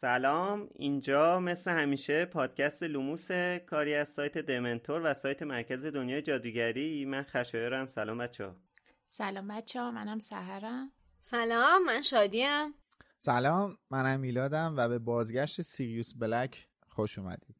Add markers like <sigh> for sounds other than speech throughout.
سلام اینجا مثل همیشه پادکست لوموس کاری از سایت دمنتور و سایت مرکز دنیای جادوگری. من خشایارم. سلام بچه ها سلام بچه ها منم سهرم. سلام من شادیم. سلام منم میلادم و به بازگشت سیریوس بلک خوش اومدید.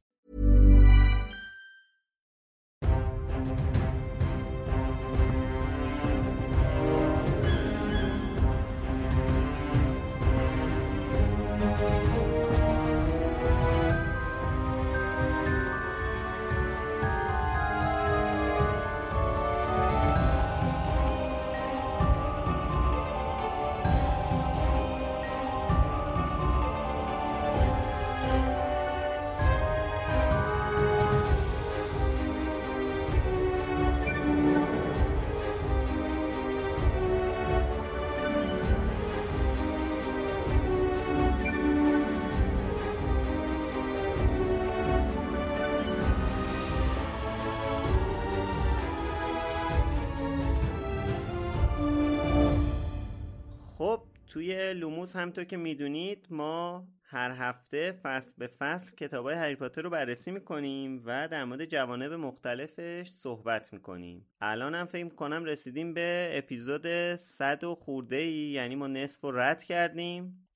توی لوموس همطور که می‌دونید ما هر هفته فصل به فصل کتاب های هری پاتر رو بررسی می‌کنیم و در مورد جوانب مختلفش صحبت می‌کنیم. الان هم فکر کنم رسیدیم به اپیزود صد و خورده ای یعنی ما نصف رو رد کردیم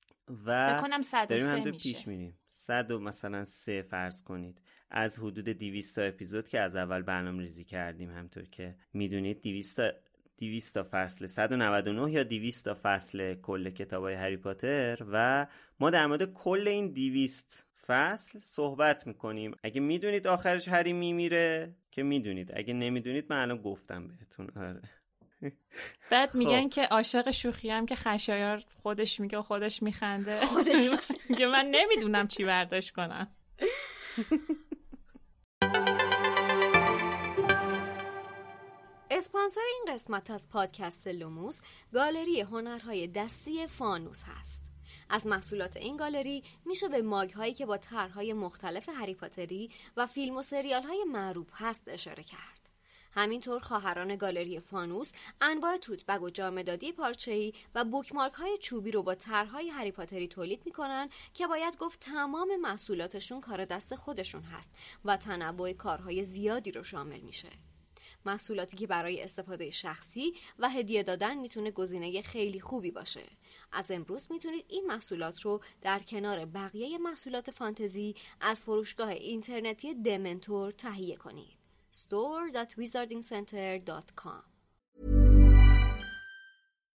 و بکنم صد داریم هم. پیش میریم. صد و مثلا سه فرض کنید. از حدود 200 تا اپیزود که از اول برنامه ریزی کردیم همطور که می‌دونید 200 تا 200 تا فصل 199 یا 200 تا فصل کل کتاب های هری پاتر و ما در مورد کل این 200 فصل صحبت می‌کنیم. اگه می‌دونید آخرش هری میمیره که می‌دونید. اگه نمی‌دونید من الان گفتم بهتون. آره. بعد خب. میگن که عاشق شوخی هم که خشایار خودش میگه و خودش میخنده. <laughs> میگه من نمی‌دونم چی برداشت کنم. <laughs> اسپانسر این قسمت از پادکست لوموس گالری هنرهای دستی فانوس هست. از محصولات این گالری میشه به ماگ هایی که با طرحهای مختلف هری پاتری و فیلم و سریال های معروف هست اشاره کرد. همینطور خواهران گالری فانوس انواع توت بگ و جامدادی پارچه‌ای و بوکمارک های چوبی رو با طرحهای هری پاتری تولید می‌کنن که باید گفت تمام محصولاتشون کار دست خودشون هست و تنوع کارهای زیادی رو شامل میشه. محصولاتی که برای استفاده شخصی و هدیه دادن می‌تونه گزینه خیلی خوبی باشه. از امروز می‌تونید این محصولات رو در کنار بقیه محصولات فانتزی از فروشگاه اینترنتی دمنتور تهیه کنید. store.wizardingcenter.com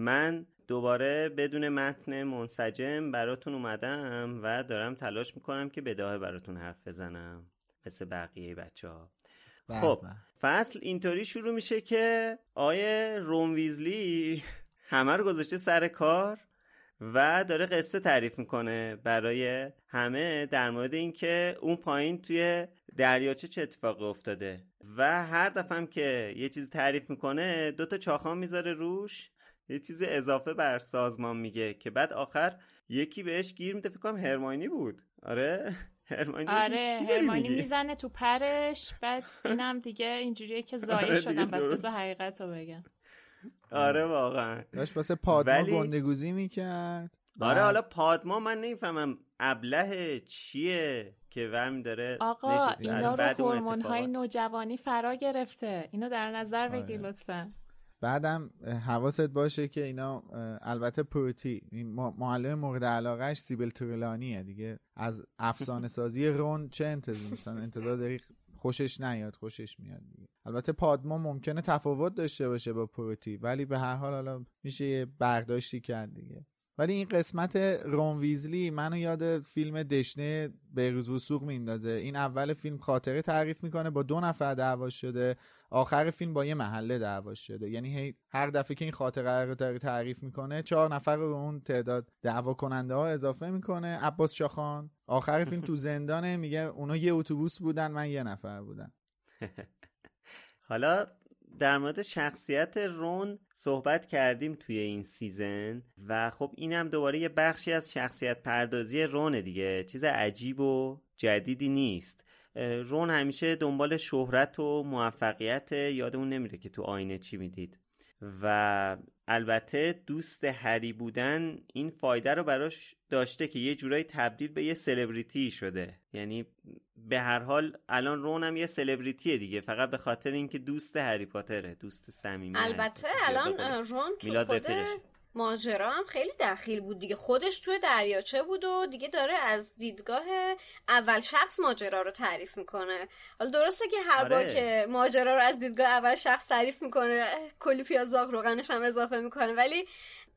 من دوباره بدون متن منسجم براتون اومدم و دارم تلاش می‌کنم که بداهه براتون حرف بزنم. مثل بقیه بچه ها خب فصل اینطوری شروع میشه که آیه روم ویزلی <laughs> همه رو گذاشته سر کار و داره قصه تعریف می‌کنه برای همه در مورد اینکه اون پایین توی دریاچه چه اتفاقی افتاده. و هر دفعه هم که یه چیزی تعریف می‌کنه دوتا چاخان می‌ذاره روش. یه چیز اضافه بر سازمان میگه که بعد آخر یکی بهش گیر میده فکر کنم هرماینی بود. آره؟ <laughs> هرماینی آره هرماینی می‌زنه تو پرش بعد اینم دیگه اینجوریه که زایه <laughs> آره شدم بس بذار حقیقت رو بگم. آره واقعا. داشت واسه پادما ولی... گندگوزی می‌کرد. آره حالا پادما من نمی‌فهمم ابله چیه که ورم داره آقا اینا رو هورمون های نوجوانی فرا گرفته. اینو در نظر بگیر آره. لطفا. بعدم حواست باشه که اینا البته پروتی معلم مورد علاقهش سیبل تورلانیه دیگه. از افسانه سازی رون چه انتظار انتظار داری خوشش نیاد خوشش میاد دیگه. البته پادما ممکنه تفاوت داشته باشه با پروتی ولی به هر حال حالا میشه یه برداشتی کرد دیگه. ولی این قسمت رون ویزلی منو یاد فیلم دشنه بیروز وسوق میندازه. این اول فیلم خاطره تعریف می‌کنه با دو نفر دعوا شده آخر فیلم با یه محله دعوا شده. یعنی هر دفعه که این خاطره رو داره تعریف می‌کنه چهار نفر رو به اون تعداد دعوا کننده ها اضافه می‌کنه. عباس شاخان آخر فیلم تو <laughs> زندانه میگه اونا یه اتوبوس بودن من یه نفر بودم. <laughs> حالا در مورد شخصیت رون صحبت کردیم توی این سیزن و خب اینم دوباره یه بخشی از شخصیت پردازی رونه دیگه. چیز عجیب و جدیدی نیست. رون همیشه دنبال شهرت و موفقیت یادمون نمیره که تو آینه چی می‌دید. و البته دوست هری بودن این فایده رو براش داشته که یه جورایی تبدیل به یه سلبریتی شده. یعنی به هر حال الان رون هم یه سلبریتیه دیگه فقط به خاطر اینکه دوست هری پاتره دوست صمیمی البته الان رون تو خود ماجرا هم خیلی دخیل بود دیگه خودش توی دریاچه بود و دیگه داره از دیدگاه اول شخص ماجرا رو تعریف می‌کنه حالا درسته که هر بار آره. که ماجرا رو از دیدگاه اول شخص تعریف می‌کنه کلی پیاز داغ روغنش هم اضافه می‌کنه ولی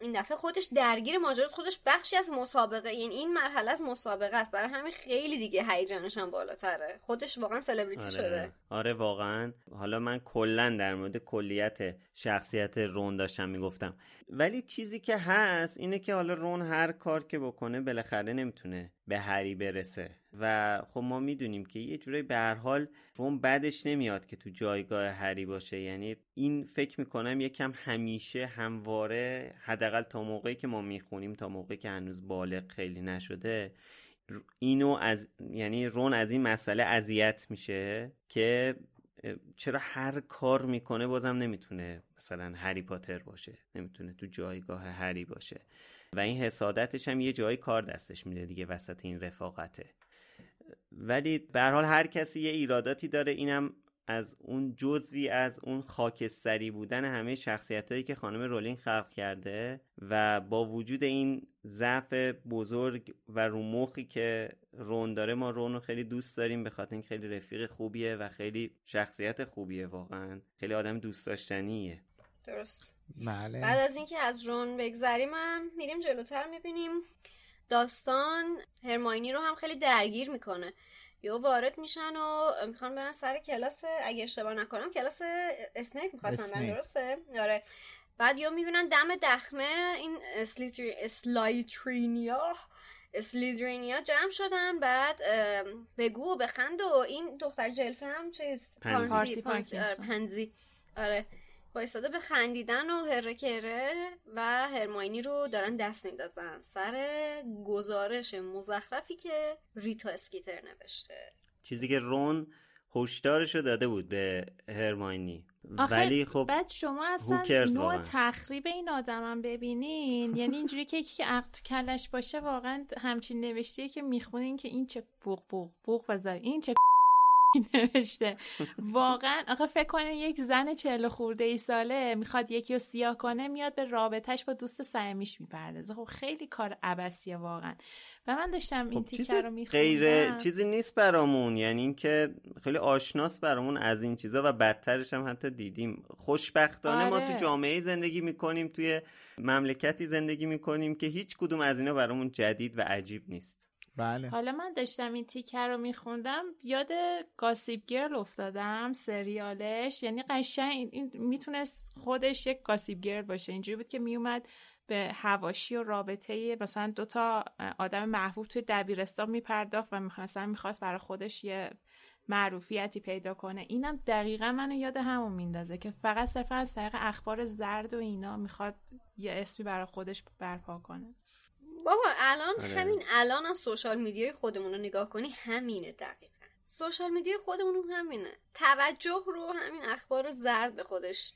این دفعه خودش درگیر ماجرا خودش بخشی از مسابقه یعنی این مرحله از مسابقه است. برای همین خیلی دیگه هیجانش هم بالاتره. خودش واقعا سلبریتی آره. شده. آره واقعا. حالا من کلا در مورد کلیت شخصیت رون داشتم می‌گفتم. ولی چیزی که هست اینه که حالا رون هر کار که بکنه بالاخره نمی‌تونه به هری برسه. و خب ما می‌دونیم که یه جورایی به هر حال رون بعدش نمیاد که تو جایگاه هری باشه. یعنی این فکر می‌کنم یکم همیشه همواره حداقل تا موقعی که ما می‌خونیم تا موقعی که هنوز بالغ خیلی نشده اینو از یعنی رون از این مسئله اذیت میشه که چرا هر کار می‌کنه بازم نمی‌تونه مثلا هری پاتر باشه نمی‌تونه تو جایگاه هری باشه. و این حسادتش هم یه جایی کار دستش میده دیگه وسط این رفاقته. ولی به حال هر کسی یه ایراداتی داره. اینم از اون جزوی از اون خاکستری بودن همه شخصیت هایی که خانم رولینگ خلق کرده و با وجود این ضعف بزرگ و رومخی که رون داره ما رون رو خیلی دوست داریم به خاطر این خیلی رفیق خوبیه و خیلی شخصیت خوبیه واقعا. خیلی آدم دوست داشتنیه. درست. بله. بعد از اینکه از رون بگذریم هم میریم جلوتر می‌بینیم داستان هرماینی رو هم خیلی درگیر می‌کنه. یا وارد میشن و می‌خوان برن سر کلاس اگه اشتباه نکنم کلاس اسنیپ می‌خواستن برن درسته؟ آره. بعد یا می‌بینن دم دخمه این اسلایترینیا اسلیدرینیا جمع شدن. بعد بگو و بخند و این دختر جلفه هم چیز پانسی, پانسی, پنزی. آره. وایستاده به خندیدن و هرکره و هرماینی رو دارن دست میندازن. سر گزارش مزخرفی که ریتا اسکیتر نوشته. چیزی که رون هشدارشو داده بود به هرماینی. ولی خب بعد شما اصلا نوع تخریب این آدمم ببینین. یعنی اینجوری که یکی که عقل تو کلش باشه واقعا همچین نوشتیه که می‌خونین که این چه بوق بوق بوق بذار این چه نوشته. واقعا آخه فکر کنه یک زن چهل خورده ای ساله می‌خواد یکی رو سیاه کنه میاد به رابطهش با دوست سیمیش می‌پردازه. خب خیلی کار عبسیه واقعا. و من داشتم این خب تیکه رو میخوندم. غیر چیزی نیست برامون. یعنی اینکه خیلی آشناس برامون از این چیزا و بدترش هم حتی دیدیم. خوشبختانه ما تو آره. جامعه زندگی می‌کنیم توی مملکتی زندگی می‌کنیم که هیچ کدوم از اینا برامون جدید و عجیب نیست. بله. حالا من داشتم این تیکه رو میخوندم یاد گاسیب گرل افتادم سریالش. یعنی قشنگ این می‌تونست خودش یک گاسیب گرل باشه. اینجوری بود که میومد به هواشی و رابطه مثلا دوتا آدم محبوب توی دبیرستان میپرداخت و مثلا می‌خواست برای خودش یه معروفیتی پیدا کنه. اینم دقیقا منو یاد همون میندازه که فقط صرفا از طریق اخبار زرد و اینا می‌خواد یه اسمی برای خودش برپا کنه. بابا الان آره. همین الان از سوشال میدیای خودمون رو نگاه کنی همینه دقیقا. سوشال میدیای خودمون هم همینه. توجه رو همین اخبار زرد به خودش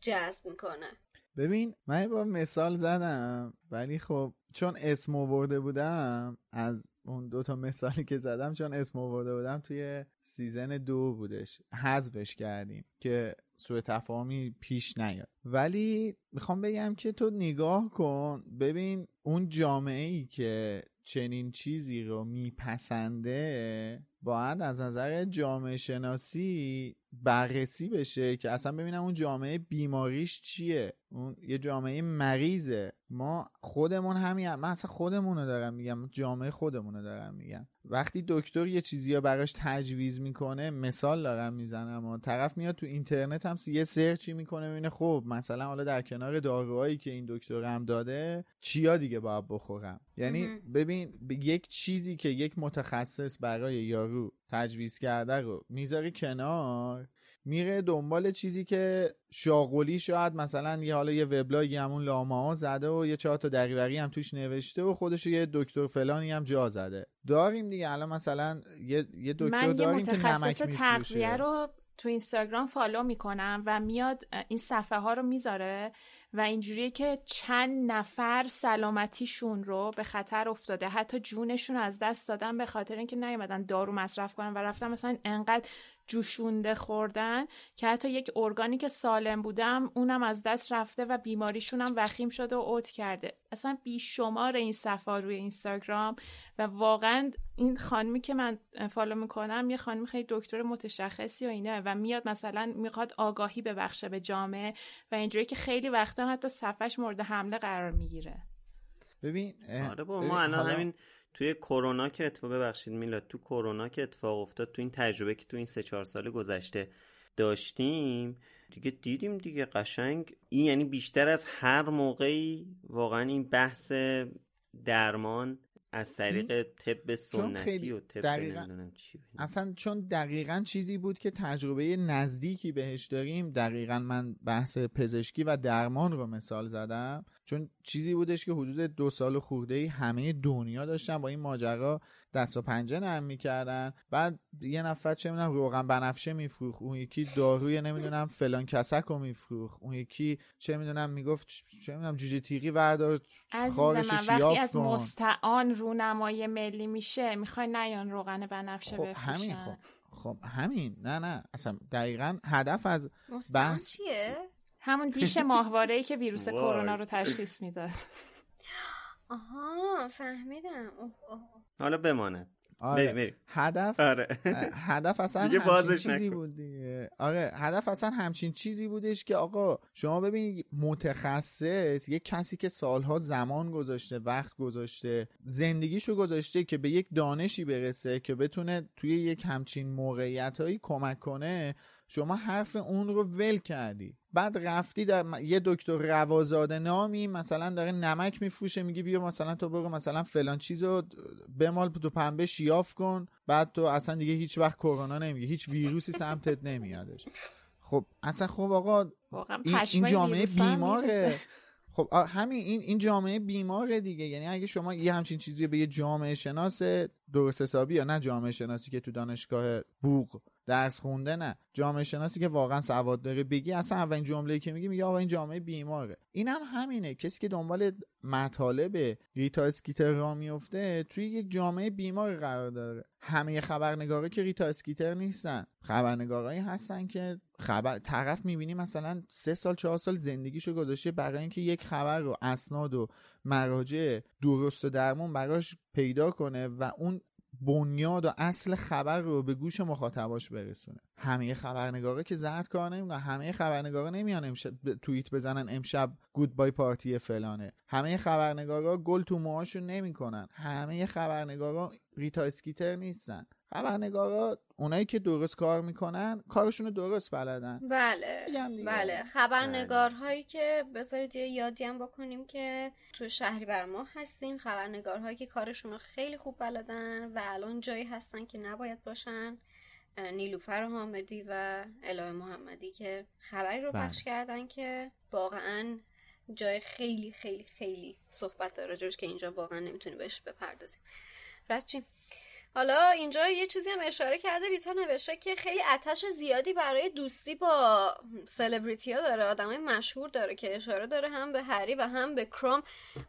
جذب می‌کنه. ببین من با مثال زدم ولی خب چون اسم آورده بودم از اون دو تا مثالی که زدم چون اسم آورده بودم توی سیزن دو بودش. حذفش کردیم که سوء تفاهمی پیش نیاد. ولی می‌خوام بگم که تو نگاه کن ببین اون جامعه ای که چنین چیزی رو میپسنده باید از نظر جامعه شناسی بررسی بشه که اصلا ببینم اون جامعه بیماریش چیه. اون یه جامعه مریضه. ما خودمون همین من اصلا خودمون رو دارم میگم. جامعه خودمون رو دارم میگم. وقتی دکتر یه چیزی رو براش تجویز می‌کنه مثال دارم می‌زنم. و طرف میاد تو اینترنت هم یه سرچی می‌کنه ببینه خب مثلا حالا در کنار داروهایی که این دکتر هم داده چیا دیگه باید بخورم؟ یعنی ببین یک چیزی که یک متخصص برای یارو تجویز کرده رو می‌ذاری کنار. میره دنبال چیزی که شاغلی شاید مثلا یه حالا یه وبلاگی همون لاما زده و یه چهار تا دقیقی هم توش نوشته و خودش یه دکتر فلانی هم جا زده. داریم دیگه. الان مثلا یه, یه دکتر داریم که نمک تغذیه رو تو اینستاگرام فالو می‌کنم و میاد این صفحه ها رو می‌ذاره و اینجوریه که چند نفر سلامتیشون رو به خطر افتاده. حتی جونشون از دست دادن به خاطر اینکه نیومدن دارو مصرف کنن و رفتن مثلا انقدر جوشونده خوردن که حتی یک ارگانی که سالم بودم اونم از دست رفته و بیماریشونم وخیم شده و اوت کرده. اصلا بیشمار این صفحه روی اینستاگرام و واقعا این خانمی که من فالو می‌کنم یه خانمی خیلی دکتر متشخصی و اینه و میاد مثلا می‌خواد آگاهی ببخشه به جامعه و اینجوری که خیلی وقتا حتی صفحش مورد حمله قرار می‌گیره. ببین آره با ما الان همین توی کرونا که اتفاق ببخشید میلاد تو کرونا که اتفاق افتاد تو این تجربه که تو این سه چهار سال گذشته داشتیم دیگه دیدیم دیگه قشنگ. این یعنی بیشتر از هر موقعی واقعا این بحث درمان از طریق طب سنتی و طب دقیقا... چی اصلا چون دقیقا چیزی بود که تجربه نزدیکی بهش داریم دقیقا من بحث پزشکی و درمان رو مثال زدم چون چیزی بودش که حدود دو سال خورده ای همه دنیا داشتن با این ماجرا دست و پنجه نرم می‌کردن. بعد یه نفر چه می‌دونم روغن بنفشه میفروخ اون یکی داروی نمی‌دونم فلان کسک رو میفروخ اون یکی چه می‌دونم می‌گفت چه می‌دونم جوجه تیغی وردار خارش وقتی از مستعان رونمای ملی میشه می‌خوای نیان روغن بنفشه خب همین خب خب همین. نه نه. اصلا دقیقا هدف از بحث چیه؟ همون دیش <laughs> ماهواره ای که ویروس کرونا رو تشخیص می‌داد. آها فهمیدم. حالا بماند آره. هدف آره. <laughs> هدف اصلا دیگه همچین چیزی بود دیگه آره هدف اصلا همچین چیزی بودش که آقا شما ببین متخصص یک کسی که سالها زمان گذاشته وقت گذاشته زندگیشو گذاشته که به یک دانشی برسه که بتونه توی یک همچین موقعیت هایی کمک کنه شما حرف اون رو ول کردی. بعد رفتی در یه دکتر روازاده نامی مثلا داره نمک میفروشه میگی بیا مثلا تو برو مثلا فلان چیزو بمال تو پنبه شیاف کن. بعد تو اصلا دیگه هیچ وقت کرونا نمیگه. هیچ ویروسی سمتت نمیادش. خب اصلا خب آقا این, این جامعه بیماره. خب همین این این جامعه بیماره دیگه. یعنی اگه شما یه همچین چیزی به یه جامعه شناس درست حسابی یا نه جامعه شناسی که تو دانشگاه بوغ درس خونده نه. جامعه شناسی که واقعا سواد داره. بگی اصلا اولین جمله که میگی میگه آقا این جامعه بیماره. این هم همینه. کسی که دنبال مطالب ریتا اسکیتر را میفته توی یک جامعه بیمار قرار داره. همه خبرنگاره که ریتا اسکیتر نیستن. خبرنگارایی هستن که خبر طرف می‌بینی مثلا سه سال چهار سال زندگیشو گذاشته برای اینکه یک خبر رو اسناد و مراجع درست و درمون براش پیدا کنه و اون بنیاد و اصل خبر رو به گوش مخاطباش برسونه. همه خبرنگاره که زرد کار نمی‌کنن همه خبرنگاره نمیان امشب توییت بزنن امشب گود بای پارتی فلانه. همه خبرنگارا گل تو موهاشون نمی‌کنن همه خبرنگارا ریتا اسکیتر نیستن. خبرنگارا اونایی که درست کار می‌کنن کارشون رو درست بلدن. بله. بله. خبرنگارهایی که بذارید یه یادی هم بکنیم که تو شهری بر ما هستیم. خبرنگارهایی که کارشون رو خیلی خوب بلدن و الان جایی هستن که نباید باشن. نیلوفر حامدی و الهه محمدی که خبری رو بله. پخش کردن که واقعا جای خیلی خیلی خیلی صحبت داره جوش که اینجا واقعا نمی‌تونیم بهش بپردازیم رچیم حالا اینجا یه چیزی هم اشاره کرده ریتا نوشته که خیلی آتش زیادی برای دوستی با سلبریتی ها داره آدمای مشهور داره که اشاره داره هم به هری و هم به کروم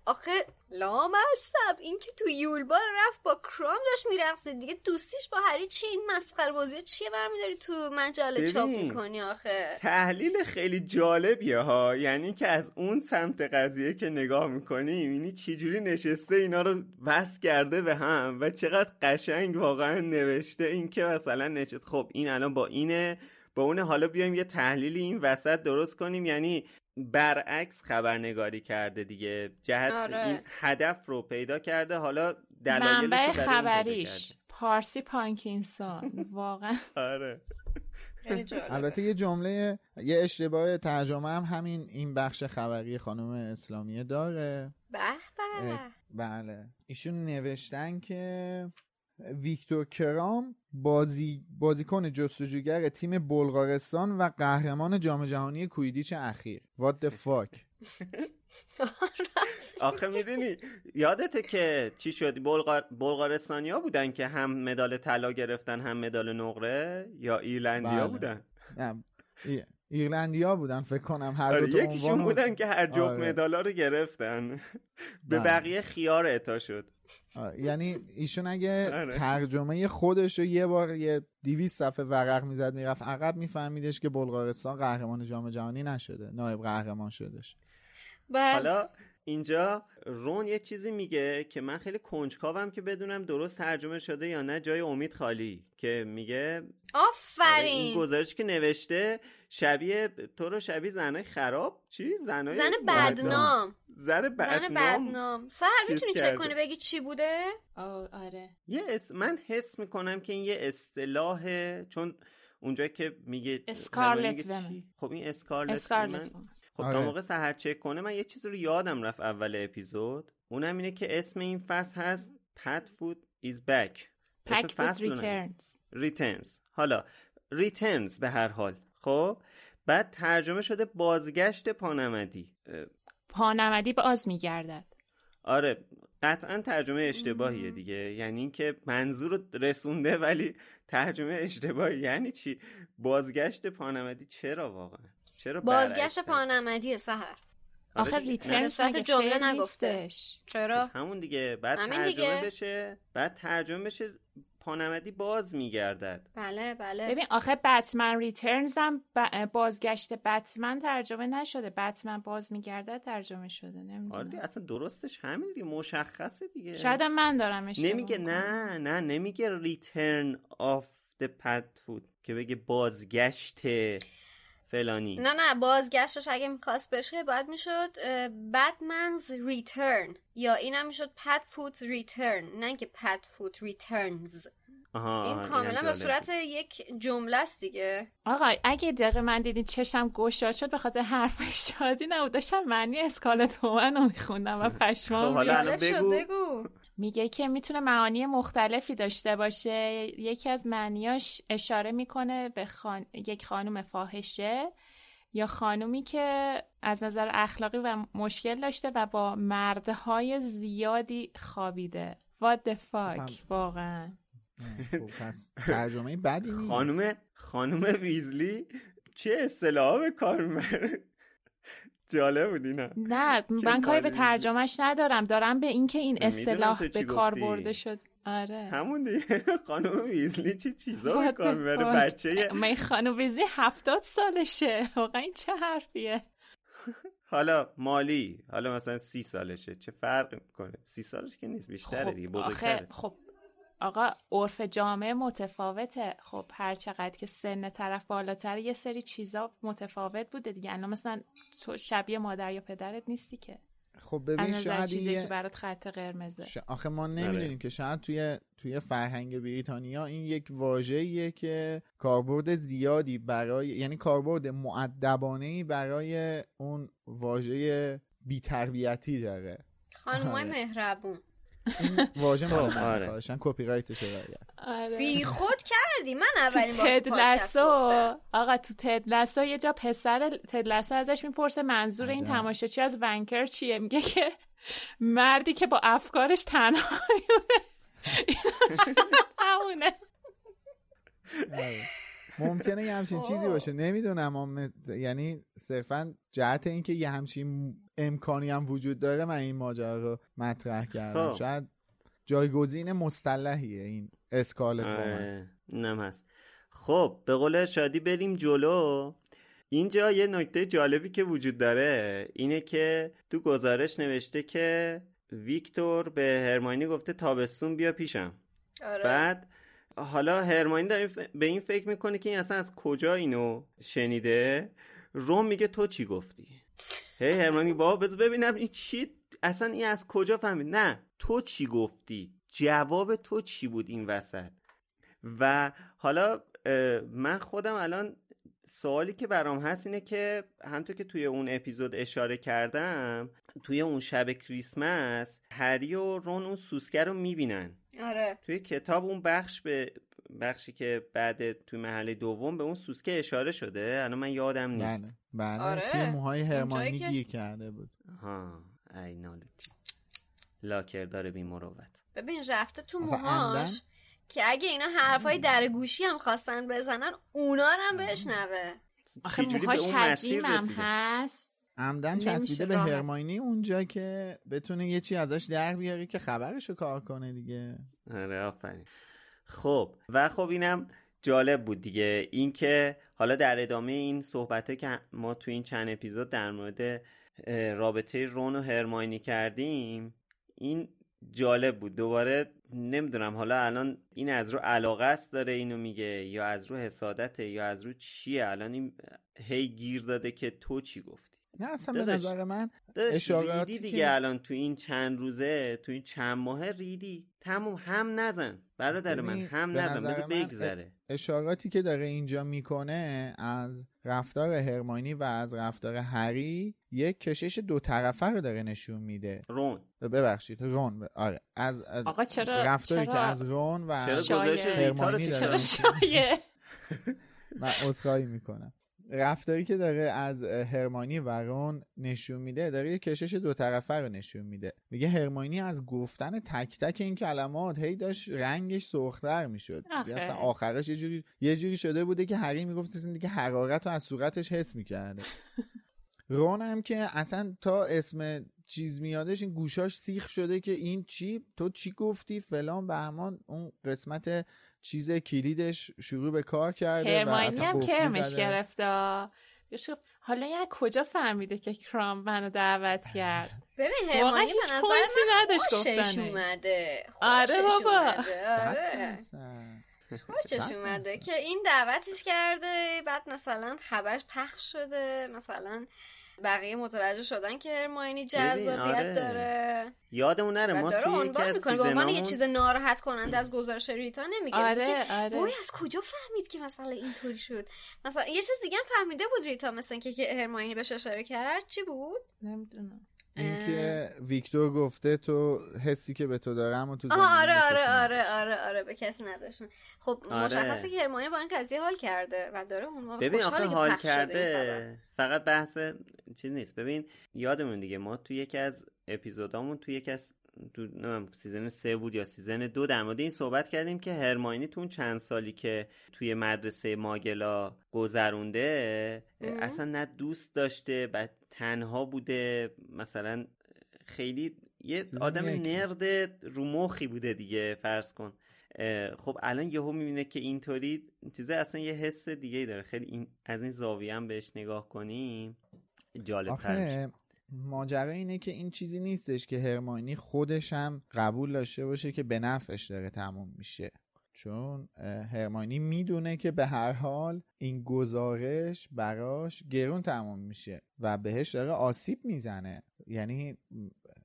آخه لامصب این که تو یولبار رفت با کروم داشت میرقصه. دیگه دوستیش با هری چی؟ این مسخره بازی چیه برمیداری تو مجله چاپ می‌کنی آخه؟ تحلیل خیلی جالبیه ها. یعنی که از اون سمت قضیه که نگاه می‌کنی یعنی چجوری نشسته اینا رو بس کرده به هم و چقدر قشنگ واقعا نوشته این که مثلا نشست. خب این الان با اینه. با اون حالا بیایم یه تحلیلی این وسط درست کنیم. یعنی برعکس خبرنگاری کرده دیگه. جهت آره. این هدف رو پیدا کرده. حالا دلایلش منبع خبریش. پارسی پانکینسون. واقعا. <laughs> آره. البته یه جمله یه اشتباه ترجمه هم همین این بخش خبری خانم اسلامیه داره. به بله. ایشون نوشتن که ویکتور کرام بازی بازیکن جستجوگر تیم بلغارستان و قهرمان جام جهانی کویدیچ اخیر. وات fuck? <laughs> آخه می‌دونی یادته که چی شد؟ بلغار... بلغارستانیا بودن که هم مدال طلا گرفتن هم مدال نقره؟ یا ایرلندیا بله. بودن؟ ایرلندیا بودن فکر کنم هر آره یکیشون بودن که هر جفت آره. مدالا رو گرفتن. به بله. بقیه خیار اتا شد. یعنی ایشون اگه. ترجمه خودش رو یه بار یه دیویس صفحه ورق می‌زد می‌رفت عقب میفهمیدش که بلغارستان قهرمان جام جهانی نشده نایب قهرمان شدش. حالا اینجا رون یه چیزی میگه که من خیلی کنجکاوم که بدونم درست ترجمه شده یا نه جای امید خالی که میگه آفرین این گزارش که نوشته شبیه تو رو شبیه زنای خراب؟ چی؟ زنای زن بدنام. زن بدنام؟ بدنام. سهر می‌تونی چک کنی بگی چی بوده؟ آره. یه اس... من حس می‌کنم که این یه اصطلاحه چون اونجا که میگه اسکارلت خب این اسکارلت, اسکارلت خب آره. تا موقع سهر چک کنه من یه چیزی رو یادم رفت اول اپیزود. اونم اینه که اسم این فصل هست Pet Food is Back. Pack Food Returns. Returns. حالا Returns به هر حال. خب بعد ترجمه شده بازگشت پانمدی. پانمدی باز میگردد. آره قطعا ترجمه اشتباهیه دیگه. یعنی اینکه منظور رسونده ولی ترجمه اشتباهی. یعنی چی؟ بازگشت پانمدی چرا واقعا؟ چرا بازگشت پانمدی سهر. آخه ریترنز جمله نگفتش چرا؟ همون دیگه. بعد ترجمه دیگه. بشه بعد ترجمه بشه پانمدی باز میگردد. بله بله. ببین آخه Batman Returns هم بازگشت بتمن ترجمه نشده. بتمن باز میگردد ترجمه شده. نمی‌دونم. آره اصلا درستش همین دیگه. مشخصه دیگه. شاید من دارم اشتباه نمیگه نه نه نمیگه return of the Padfoot که بگه بازگشت فلانی. نه نه بازگشتش اگه می‌خواست بشه باید می‌شد Batman's Return یا اینم می‌شد Padfoot Return نه که Padfoot Returns این کاملا به صورت یک جمله است دیگه. آقا اگه دقیقه من دیدین چشم گشاد شد به خاطر حرف شادی نبود. داشتم معنی اسکالت هومن رو میخوندم و <laughs> پشمام خب حالا بگو. بگو. میگه که می‌تونه معانی مختلفی داشته باشه. یکی از معنیاش اشاره می‌کنه به خان... یک خانم فاحشه یا خانومی که از نظر اخلاقی و مشکل داشته و با مردهای زیادی خوابیده. What the fuck واقعا. خب پس ترجمه بدی نیست. خانم خانم ویزلی چه اصطلاحا به کار می‌بره؟ جالب بود اینا نه من کاری به ترجمهش ندارم. دارم به اینکه این اصطلاح به کار برده شد. آره. همون دیگه. <laughs> خانم ویزلی چه چیزا به کار می‌بره؟ بچه من خانم ویزلی هفتاد سالشه. واقعا این چه حرفیه؟ <laughs> حالا مالی حالا مثلا سی سالشه. چه فرق می‌کنه؟ سی سالش که نیست بیشتره خب دیگه بزرگتره. خب آقا عرف جامعه متفاوته. خب هر چقدر که سن طرف بالاتر یه سری چیزا متفاوت بوده دیگه. الان مثلا تو شبیه مادر یا پدرت نیستی که؟ خب ببین شاید چیزی که برات خط قرمزه. ش... آخه ما نمی‌دونیم که شاید توی توی فرهنگ بریتانیا این یک واژه‌ایه که کاربرد زیادی برای یعنی کاربرد معدبانه برای اون واژه بی‌تربیتی داره. خانمای مهربون. این واژه. خواهشن کپی رایتش آره. بی خود کردی من اولین تو بار تد گفتم. آقا تو تد لسو یه جا پسر تد لسو ازش می‌پرسه منظور این. تماشاچی از ونکر چیه میگه که مردی که با افکارش تنها <laughs> همونه آره. ممکنه یه همچین چیزی باشه نمی‌دونم اما یعنی صرفا جهت اینکه یه همچین امکانی هم وجود داره من این ماجرا رو مطرح کردم. خب. شاید جایگزین مصطلحیه این اسکالت وومن آره اینم هست. خب به قول شادی بریم جلو. اینجا یه نکته جالبی که وجود داره اینه که تو گزارش نوشته که ویکتور به هرماینی گفته تابستون بیا پیشم. آره. بعد حالا هرماینی داره به این فکر می‌کنه که این اصلا از کجا اینو شنیده؟ روم میگه تو چی گفتی؟ هی هرماینی بابا بذار ببینم این چی اصلا این از کجا فهمید؟ نه تو چی گفتی؟ جواب تو چی بود این وسط؟ و حالا من خودم الان سوالی که برام هست اینه که همطور که توی اون اپیزود اشاره کردم توی اون شب کریسمس هری و رون اون سوسکه رو می‌بینن. آره. توی کتاب اون بخش به بخشی که بعد توی محله دوم به اون سوسکه اشاره شده. الان من یادم نیست. بله بله آره. توی موهای هرمانی گیر کرده بود. ها ای نالوتی لاکر داره بی مروت. ببین رفته تو موهاش؟ که اگه اینا حرفای در گوشی هم خواستن بزنن اونا رو هم بشنوه. آخه موهاش حجیمم رسیده؟ هست. عمدن چسبیده به. هرماینی اونجا که بتونه یه چی ازش در بیاری که خبرشو کار کنه دیگه. آره آفرین. خب و خب اینم جالب بود دیگه. اینکه حالا در ادامه این صحبت که ما تو این چند اپیزود در مورد رابطه رون و هرماینی کردیم این جالب بود. دوباره نمی‌دونم حالا الان این از رو علاقه است داره اینو میگه یا از رو حسادته یا از رو چیه؟ الان این هی گیر داده که تو چی گفتی؟ نه اصلا به نظر من ریدی که- دیگه الان تو این چند روزه تو این چند ماه ریدی. تموم هم نزن. برادر من هم به نزن. بذار بگذره. اشاراتی که داره اینجا می‌کنه از رفتار هرماینی و از رفتار هری یک کشش دو طرفه رو داره نشون میده. رون. ببخشید رون. ب- آره از, از آقا چرا- رفتاری چرا- که از رون و چرا داره. چرا شایه <laughs> من عذرخواهی می‌کنم. رفتاری که داره از هرمانی و رون نشون میده داره یه کشش دو طرفه رو نشون میده. میگه هرمانی از گفتن تک تک این کلمات هی داشت رنگش سرختر می‌شد. آخه. اصلا آخرش یه جوری یه جوری شده بوده که هری می‌گفت دیگه حرارت رو از صورتش حس می‌کرده. <laughs> رون هم که اصلا تا اسم چیز میادش این گوشاش سیخ شده که این چی؟ تو چی گفتی؟ فلان بهمان اون قسمت چیز کلیدش شروع به کار کرده و هرماینی هم کرمش. گرفته حالا یه کجا فهمیده که کرام منو دعوت کرد ببین هرمانی به نظر من نداشت خوشش. اومده آره خوشش بابا. آره. خوشش اومده. که این دعوتش کرده بعد مثلا خبرش پخش شده مثلا بقیه متوجه شدن که هرماینی جذابیت آره. داره. یادمون نره ما داره توی یکی عنوان از عنوان یه سیزنامون چیز ناراحت کننده از گزارش ریتا نمیگه میگه آره که آره. وای از کجا فهمید که مثلا اینطوری شد؟ مثلا یه چیز دیگه هم فهمیده بود ریتا مثلا که که هرماینی بهش اشاره کرد. چی بود؟ نمی‌دونم. اینکه ویکتور گفته تو حسی که به تو دارم و تو آره آره آره نداشتی. آره آره به کسی نداشتن خب آره. مشخصه که هرماینی با این قضیه حال کرده و داره اون موقع ببین آخه حال. کرده فقط بحث چیز نیست ببین یادمون دیگه ما توی یکی از اپیزودامون توی یکی از season سه بود یا season دو در مورد این صحبت کردیم که هرماینی تو چند سالی که توی مدرسه ماگلا گذرونده اصلا نه دوست داشته و تنها بوده مثلا خیلی یه آدم nerd رومخی بوده دیگه فرض کن. خب الان یهو می‌بینه که اینطوری چیزه اصلا یه حس دیگه داره. خیلی این از این زاویه هم بهش نگاه کنیم. جالب تر ماجرا اینه که این چیزی نیستش که هرماینی خودش هم قبول داشته باشه که به نفعش داره تموم میشه. چون هرماینی می‌دونه که به هر حال این گزارش براش گرون تموم میشه و بهش داره آسیب می‌زنه. یعنی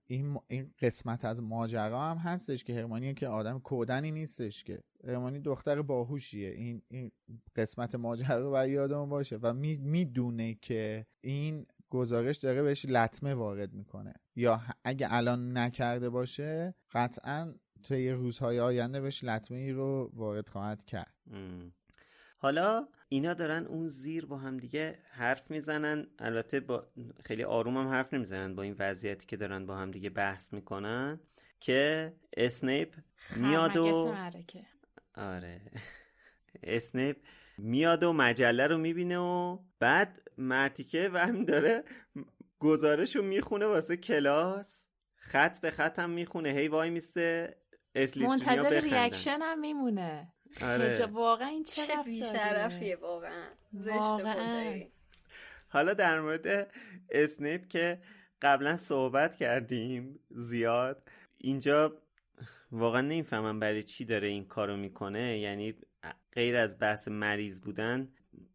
این, قسمت از ماجرا هم هستش که هرمانی که آدم کودنی نیستش که. هرمانی دختر باهوشیه. این, این قسمت ماجرا و یادمون باشه و می‌دونه که این گزارش داره بهش لطمه وارد می‌کنه. یا اگه الان نکرده باشه قطعا طی روزهای آینده بهش لطمه ای رو وارد خواهد کرد. حالا اینا دارن اون زیر با هم دیگه حرف می‌زنن. البته با خیلی آروم هم حرف نمی‌زنن با این وضعیتی که دارن با هم دیگه بحث می‌کنن که اسنیپ میاد و آره. <laughs> اسنیپ میاد و مجله رو می‌بینه و بعد مرتیکه و همین داره گزارش رو می‌خونه واسه کلاس. خط به خط هم می‌خونه. هی وای میسته. منتظر reaction هم میمونه. آره. واقعا این چه, چه بیشرفیه واقعا. زشت حالا در مورد اسنیپ که قبلا صحبت کردیم زیاد اینجا واقعا نمی‌فهمم برای چی داره این کارو می‌کنه. یعنی غیر از بحث مریض بودن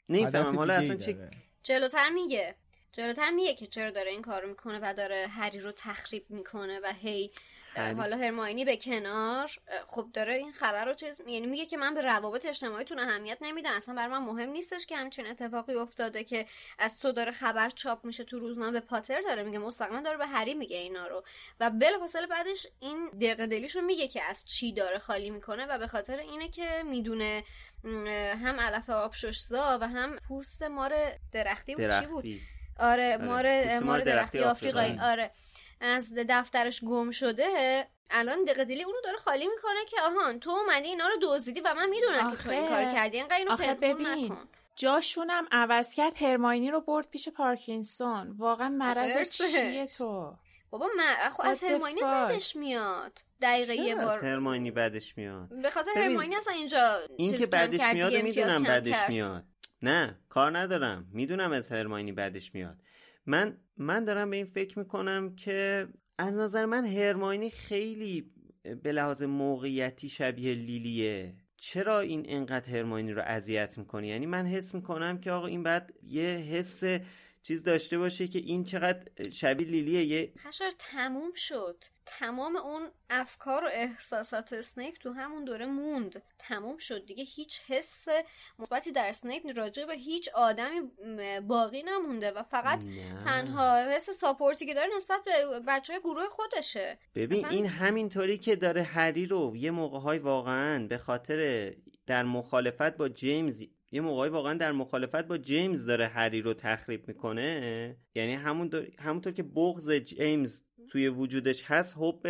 نمی‌فهمم. حالا اصلا چی جلوتر میگه. جلوتر میگه که چرا داره این کارو می‌کنه و داره هری رو تخریب می‌کنه و هی حالا هرماینی به کنار خب داره این خبر رو چیز یعنی میگه که من به روابط اجتماعیتون اهمیت نمیدم اصلا برای من مهم نیستش که همچین اتفاقی افتاده که از تو داره خبر چاپ میشه تو روزنامه به پاتر داره میگه مستقیما داره به هری میگه اینا رو. و بلافاصله بعدش این دقیقه دلیش رو میگه که از چی داره خالی می‌کنه و به خاطر اینه که می‌دونه هم علف آبششزا و هم پوست مار درختی بود چی بود؟ آره, آره. مار مار درختی آفریقایی. آره. از دفترش گم شده الان دقیقه دلی اونو داره خالی می‌کنه که آهان تو اومدی اینا رو دزدیدی و من می‌دونم که تو این کار کردی. اینقدر اینو ببین نکن. جاشونم عوض کرد هرماینی رو برد پیش پارکینسون. واقعا مرض چیه تو؟ بابا من خب از هرماینی بدش میاد. دقیقه یه بار. از هرماینی بدش میاد؟ به خاطر هرماینی اصلا اینجا این که بدش میاد می‌دونم بدش میاد. نه کار ندارم. می‌دونم از هرماینی بدش میاد. من من دارم به این فکر می‌کنم که از نظر من هرماینی خیلی به لحاظ موقعیتی شبیه لیلیه. چرا این انقدر هرماینی رو اذیت می‌کنه یعنی من حس می‌کنم که آقا این بعد یه حس چیز داشته باشه که این چقدر شبیه لیلیه یه حشر تموم شد. تمام اون افکار و احساسات اسنیپ تو همون دوره موند. تموم شد دیگه. هیچ حس مثبتی در اسنیپ راجع به هیچ آدمی باقی نمونده و فقط تنها حس support ی که داره نسبت به بچه های گروه خودشه. ببین این همینطوری که داره هری رو یه موقع های واقعا به خاطر در مخالفت با جیمز یه موقعی واقعا در مخالفت با جیمز داره هری رو تخریب می‌کنه. یعنی همون همونطور که بغض جیمز توی وجودش هست حب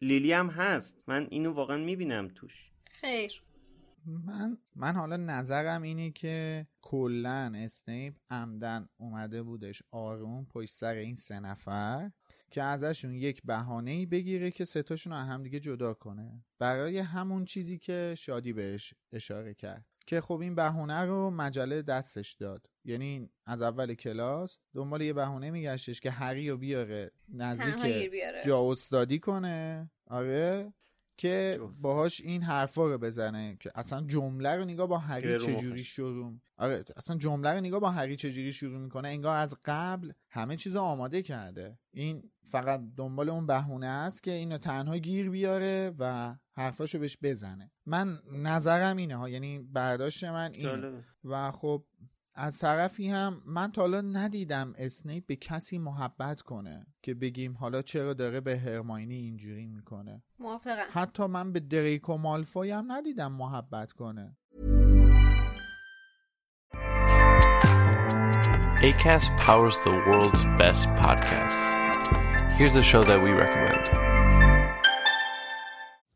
لیلی هم هست. من اینو واقعا می‌بینم توش. خیر. من من حالا نظرم اینه که کلا اسنیپ عمدن اومده بودش آروم پشت سر این سه نفر که ازشون یک بهانه ای بگیره که ستاشون رو هم دیگه جدا کنه. برای همون چیزی که شادی بهش اشاره کرد. که خب این بهونه رو مجله دستش داد. یعنی از اول کلاس دنبال یه بهونه میگشتش که هری رو بیاره نزدیک جا استادی کنه. آره. که باهاش این حرفا رو بزنه که اصلا جمله رو نگاه با هری چجوری شروع آره اصلا جمله رو نگاه با هری چجوری شروع می‌کنه؟ انگار از قبل همه چیز آماده کرده. این فقط دنبال اون بهونه است که اینو تنها گیر بیاره و حرفاشو بهش بزنه. من نظرم اینه ها یعنی برداشت من اینه. و خب از طرفی هم من تا حالا ندیدم اسنیپ به کسی محبت کنه که بگیم حالا چرا داره به هرماینی اینجوری می‌کنه. موافقم. حتی من به دریکو مالفوی هم ندیدم محبت کنه. ACAST powers the world's best podcasts. Here's a show that we recommend.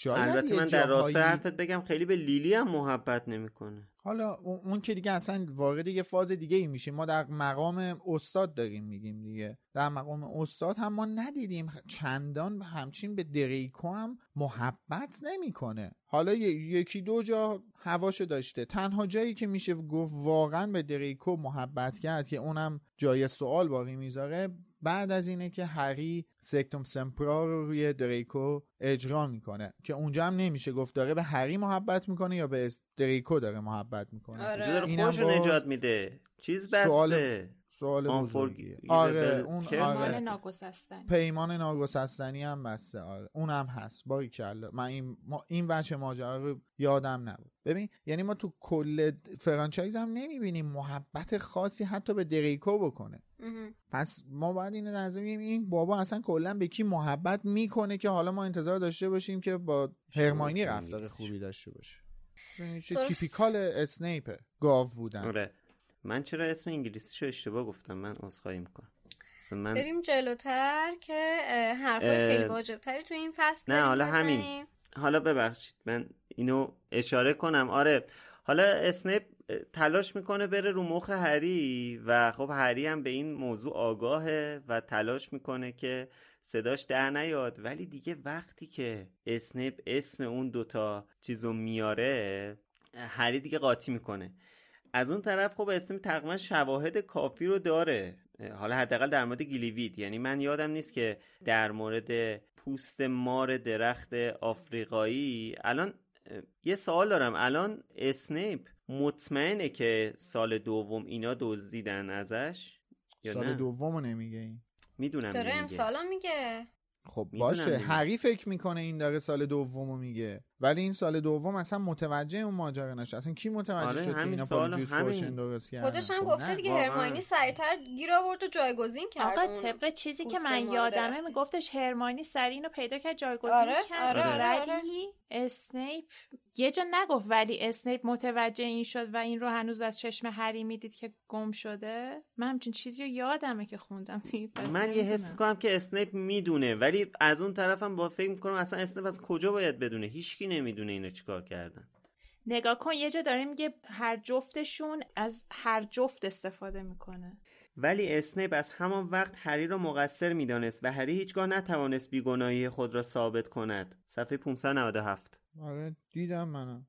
شاید البته من در جاهایی- حرفت بگم خیلی به لیلی هم محبت نمی‌کنه. حالا اون که دیگه اصلا وارد یه فاز دیگه ای میشیم ما در مقام استاد داریم میگیم دیگه. در مقام استاد هم ما ندیدیم. چندان همچین به دریکو هم محبت نمی‌کنه. حالا یکی دو جا هواشو داشته. تنها جایی که میشه گفت واقعا به دریکو محبت کرد که اونم جای سوال باقی می‌ذاره بعد از اینه که هری سکتوم سمپرا رو روی دریکو اجرا می‌کنه که اونجا هم نمیشه گفت داره به هری محبت می‌کنه یا به دریکو داره محبت می‌کنه. آره. اونجا داره اینم باز نجات میده. چیز بسته. سوال آنفور- بزرگیه. یه آره اون آره. ناگسستنی. پیمان ناگسستنی هم بسته آره. اون هم هست باری کلا من این ما این بچه ماجرا رو یادم نبود. ببین یعنی ما تو کل فرانچایز هم نمی‌بینیم محبت خاصی حتی به دریکو بکنه. پس ما باید این نظر این بابا اصلا کلا به کی محبت می‌کنه که حالا ما انتظار داشته باشیم که با هرماینی رفتار. خوبی داشته باشه. ببین چه درست. تیپیکال اسنیپه گاو بودن. آره. من چرا اسم انگلیسیشو اشتباه گفتم؟ من عذرخواهی می‌کنم. من بریم جلوتر که حرفای خیلی واجبتری تو این فصل نه، حالا همین. بزنیم. حالا ببخشید من اینو اشاره کنم. آره حالا اسنیپ اه، تلاش می‌کنه بره رو مخ هری و خب هری هم به این موضوع آگاهه و تلاش می‌کنه که صداش در نیاد. ولی دیگه وقتی که اسنیپ اسم اون دوتا چیزو میاره هری دیگه قاطی می‌کنه. از اون طرف خب اسنیپ تقریبا شواهد کافی رو داره. حالا حداقل در مورد گیلیوید. یعنی من یادم نیست که در مورد پوست مار درخت آفریقایی الان یه سوال دارم. الان اسنیپ مطمئنه که سال دوم اینا دزدیدن ازش؟ یا سال نه؟ دومو نمیگه این. می‌دونم داره. امسالا میگه. خب باشه. هری فکر می‌کنه این داره سال دومو میگه. ولی این سال دوم اصلا متوجه اون ماجرا نشه اصلا کی متوجه آره، شد که اینا پالیجوس همین. درست کردن خودش هم خب گفته. دیگه. هرماینی سریعتر گیر آورد و جایگزین کرد آقا طبق چیزی که من یادمه. میگفتش هرمانی سری اینو پیدا کرد جایگزین آره، کرد آره، آره، آره. ولی اسنیپ یه جا نگفت ولی اسنیپ متوجه این شد و این رو هنوز از چشم هری می‌دید که گم شده من همچین چیزی رو یادمه که خوندم توی من یه حس. می‌کنم که اسنیپ می‌دونه ولی از اون طرفم با فکر می‌کنم اصلا اسنیپ از کجا باید بدونه هیچکی نمی‌دونه اینا چیکار کردن. نگاه کن یه جا داره میگه هر جفتشون از هر جفت استفاده می‌کنه. ولی اسنیپ از همان وقت هری را مقصر می‌دانست و هری هیچگاه نتوانست بیگناهی خود را ثابت کند. صفحه 597 آره دیدم منم.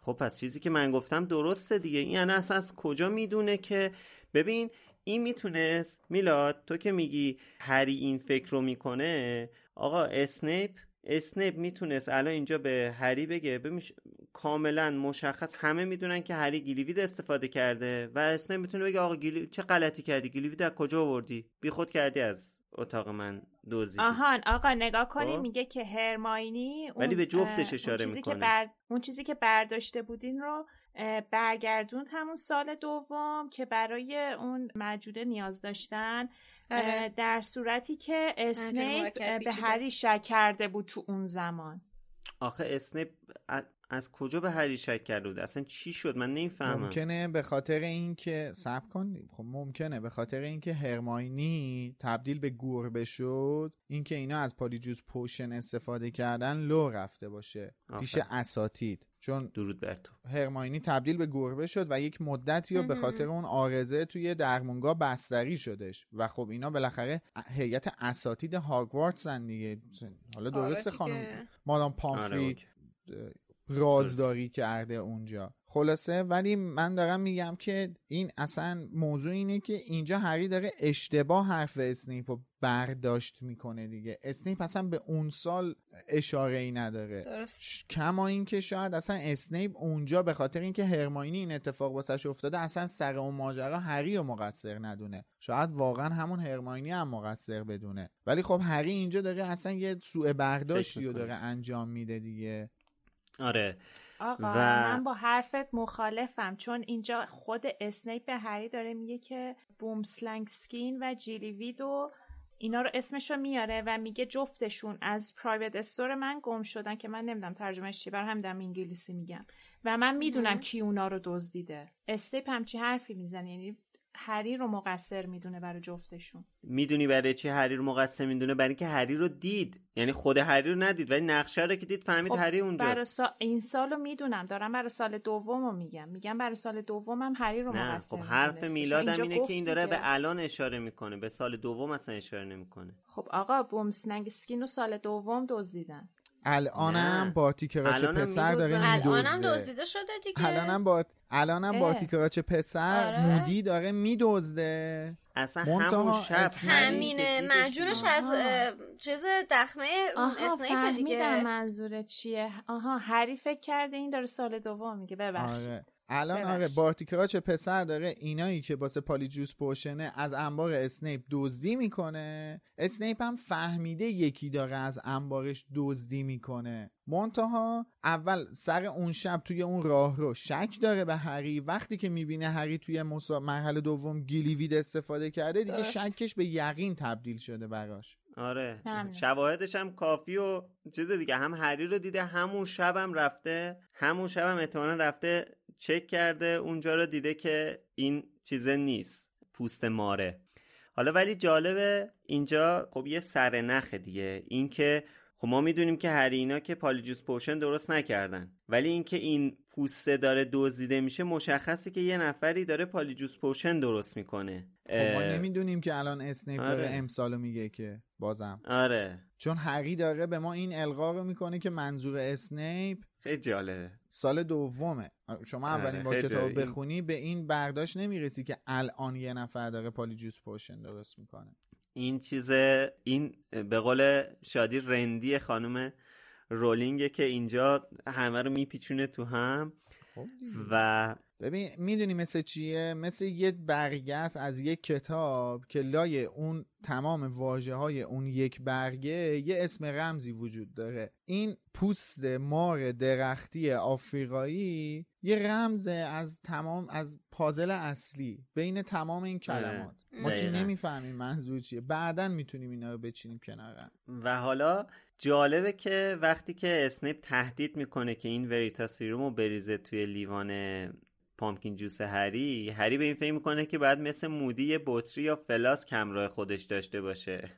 خب پس چیزی که من گفتم درسته دیگه. این یعنی اصلا از کجا می‌دونه که؟ ببین این می‌تونست. میلاد تو که میگی هری این فکر رو می‌کنه آقا اسنیپ اسنیپ می‌تونست الان اینجا به هری بگه ببین کاملا مشخص همه می‌دونن که هری Gillyweed استفاده کرده و اسنیپ می‌تونه بگه آقا Gilly... چه غلطی کردی Gillyweed از کجا آوردی بی خود کردی از اتاق من دزدیدی آهان آقا نگاه کنی خب. میگه که هرماینی ولی به جفتش اشاره اون چیزی که می‌کنه. بر... اون چیزی که برداشته بودین رو برگردوند همون سال دوم که برای اون موجوده نیاز داشتن آره. در صورتی که اسنیپ به. هری شک کرده بود تو اون زمان آخه اسنیپ از کجا به هری شک کرده بود؟ اصلا چی شد؟ من نمی‌فهمم. ممکنه به خاطر اینکه صبر کن. خب ممکنه. به خاطر اینکه هرماینی تبدیل به گربه شد اینکه اینا از Polyjuice Potion استفاده کردن لو رفته باشه پیش آفرین. اساتید. چون درود بر تو. هرماینی تبدیل به گربه شد و یک مدتی رو به. خاطر اون عارضه توی درمونگاه بستری شدش. و خب اینا بالاخره هیئت اساتید هاگوارتسن دیگه. حالا آره درسته دیگه. خانم. مادام آره پامفری okay. رازداری کرده اونجا. خلاصه ولی من دارم میگم که این اصلا موضوع اینه که اینجا هری داره اشتباه حرف اسنیپ رو برداشت می‌کنه دیگه. اسنیپ اصلا به اون سال اشاره ای نداره. درست. کما اینکه شاید اصلا اسنیپ اونجا به خاطر اینکه هرماینی این اتفاق واسش افتاده اصلا سر اون ماجرا هری رو مقصر ندونه. شاید واقعا همون هرماینی هم مقصر بدونه. ولی خب هری اینجا داره اصلا یه سوء برداشتی رو داره انجام میده دیگه. آره. آقا و- من با حرفت مخالفم چون اینجا خود اسنیپ به هری داره میگه که بومسلنگ سکین و جیلی ویدو اینا رو اسمشو میاره و میگه جفتشون از پرایوت استور من گم شدن که من نمی‌دونم ترجمهش چی برای هم دارم انگلیسی میگم. و من می‌دونم کی اونا رو دزدیده. اسنیپ همچی حرفی می‌زنه یعنی هری رو مقصر می‌دونه برای جفتشون. می‌دونی برای چی هری رو مقصر می‌دونه؟ برای اینکه هری رو دید. یعنی خود هری رو ندید ولی نقشه رو که دید فهمید هری برای اونجاست سا... این سال رو می‌دونم. دارم برای سال دوم رو میگم. میگم برای سال دومم هری رو نه مقصر خب حرف. میلادم اینه که این داره دیگه. به الان اشاره می‌کنه. به سال دوم اصلا اشاره نمی‌کنه. خب آقا بومسنگ سکین رو سال دوم دزدیدن. الانم نه. با تیکراچ پسر داره می‌دوزن. الانم دزدیده شده دیگه الانم با الانم با. تیکراچ پسر آره. مودی داره میدزده اصلا همون شب همینه آها. از چیز دخمه اسنیپ دیگه منظورت چیه آها هری فکر کرده این داره سال دوم میگه ببخشید آره الان آره. بارتی کراچ پسر داره اینایی که واسه Polyjuice Potion ه از انبار اسنیپ دزدی می‌کنه اسنیپ هم فهمیده یکی داره از انبارش دزدی می‌کنه منتها اول سر اون شب توی اون راهرو شک داره به هری وقتی که می‌بینه هری توی. مرحله دوم Gillyweed استفاده کرده دیگه درست. شکش به یقین تبدیل شده براش آره. شواهدش هم کافی و چیز دیگه. هم هری رو دیده همون شب هم رفته. همون شب هم احتمالا رفته چک کرده. اونجا رو دیده که این چیزه نیست. پوست ماره. حالا ولی جالبه اینجا خب یه سرنخ دیگه. اینکه خب ما می‌دونیم که هری اینا که Polyjuice Potion درست نکردن. ولی اینکه این پوسته داره دزدیده میشه مشخصه که یه نفری داره Polyjuice Potion درست می‌کنه. خب ما نمی‌دونیم که الان اسنیپ داره آره. امسالو میگه که بازم. آره. چون هری داره به ما این القا رو می‌کنه که منظور اسنیپ خیلی جالبه. سال دومه. شما آره، اولین خیلی کتاب بخونی به این برداشت نمی‌رسی که الان یه نفر داره پالیجوس پوشن درست می‌کنه. این چیز این به قول شادی رندی خانم رولینگه که اینجا همه رو میپیچونه تو هم خب و ببین می‌دونی مثل چیه؟ مثل یه برگه است از یک کتاب که لای اون تمام واجه های اون یک برگه یه اسم رمزی وجود داره. این پوست مار درختی آفریقایی یه رمز از تمام از پازل اصلی بین تمام این کلمات ما که دقیقاً. نمی‌فهمیم منظور چیه بعدا می‌تونیم اینا رو بچینیم کنار. و حالا جالبه که وقتی که اسنیپ تهدید می‌کنه که این Veritaserum رو بریزه توی لیوان pumpkin juice هری هری به این فکر می‌کنه که بعد مثل مودی یه بطری یا flask همراه خودش داشته باشه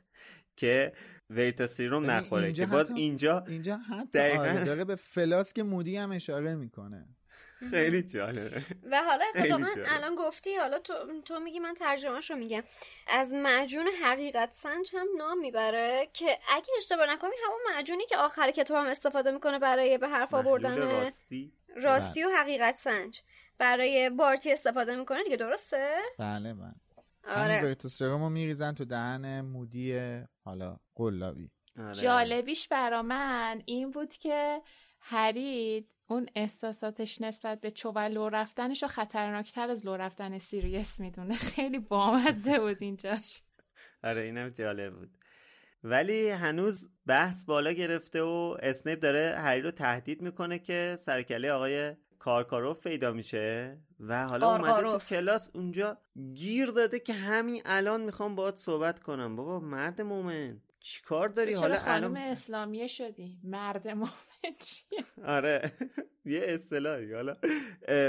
که Veritaserum ببین نخوره که باز اینجا اینجا حتی دقیقاً. آره داره به فلاسک مودی هم اشاره می‌کنه <laughs> خیلی جالبه. و حالا اتفاقا. الان گفتی حالا تو, تو میگی من ترجمهش رو میگم. از معجون حقیقت سنج هم نام می‌بره که اگه اشتباه نکنی همون معجونی که آخر کتاب هم استفاده می‌کنه برای به حرف آوردن راستی. راستی و حقیقت سنج. برای بارتی استفاده می‌کنه دیگه درسته؟ بله بله. همین آره رو میریزن تو دهن مودی حالا قلابی آره. جالبیش برا من این بود که هری اون احساساتش نسبت به چو و لو رفتنش رو خطرناکتر از لو رفتن سیریس می‌دونه. خیلی بامزه بود اینجاش. آره اینم جالب بود. ولی هنوز بحث بالا گرفته و اسنیپ داره هری رو تهدید می‌کنه که سرکله آقای کارکاروف پیدا میشه و حالا اومده تو کارکاروف. کلاس اونجا گیر داده که همین الان می‌خوام باهات صحبت کنم. بابا مرد مومن. چیکار داری؟ حالا خانم الان اسلامیه شدی؟ مرد مومن چیه؟ آره. <laughs> یه اصطلاحی. حالا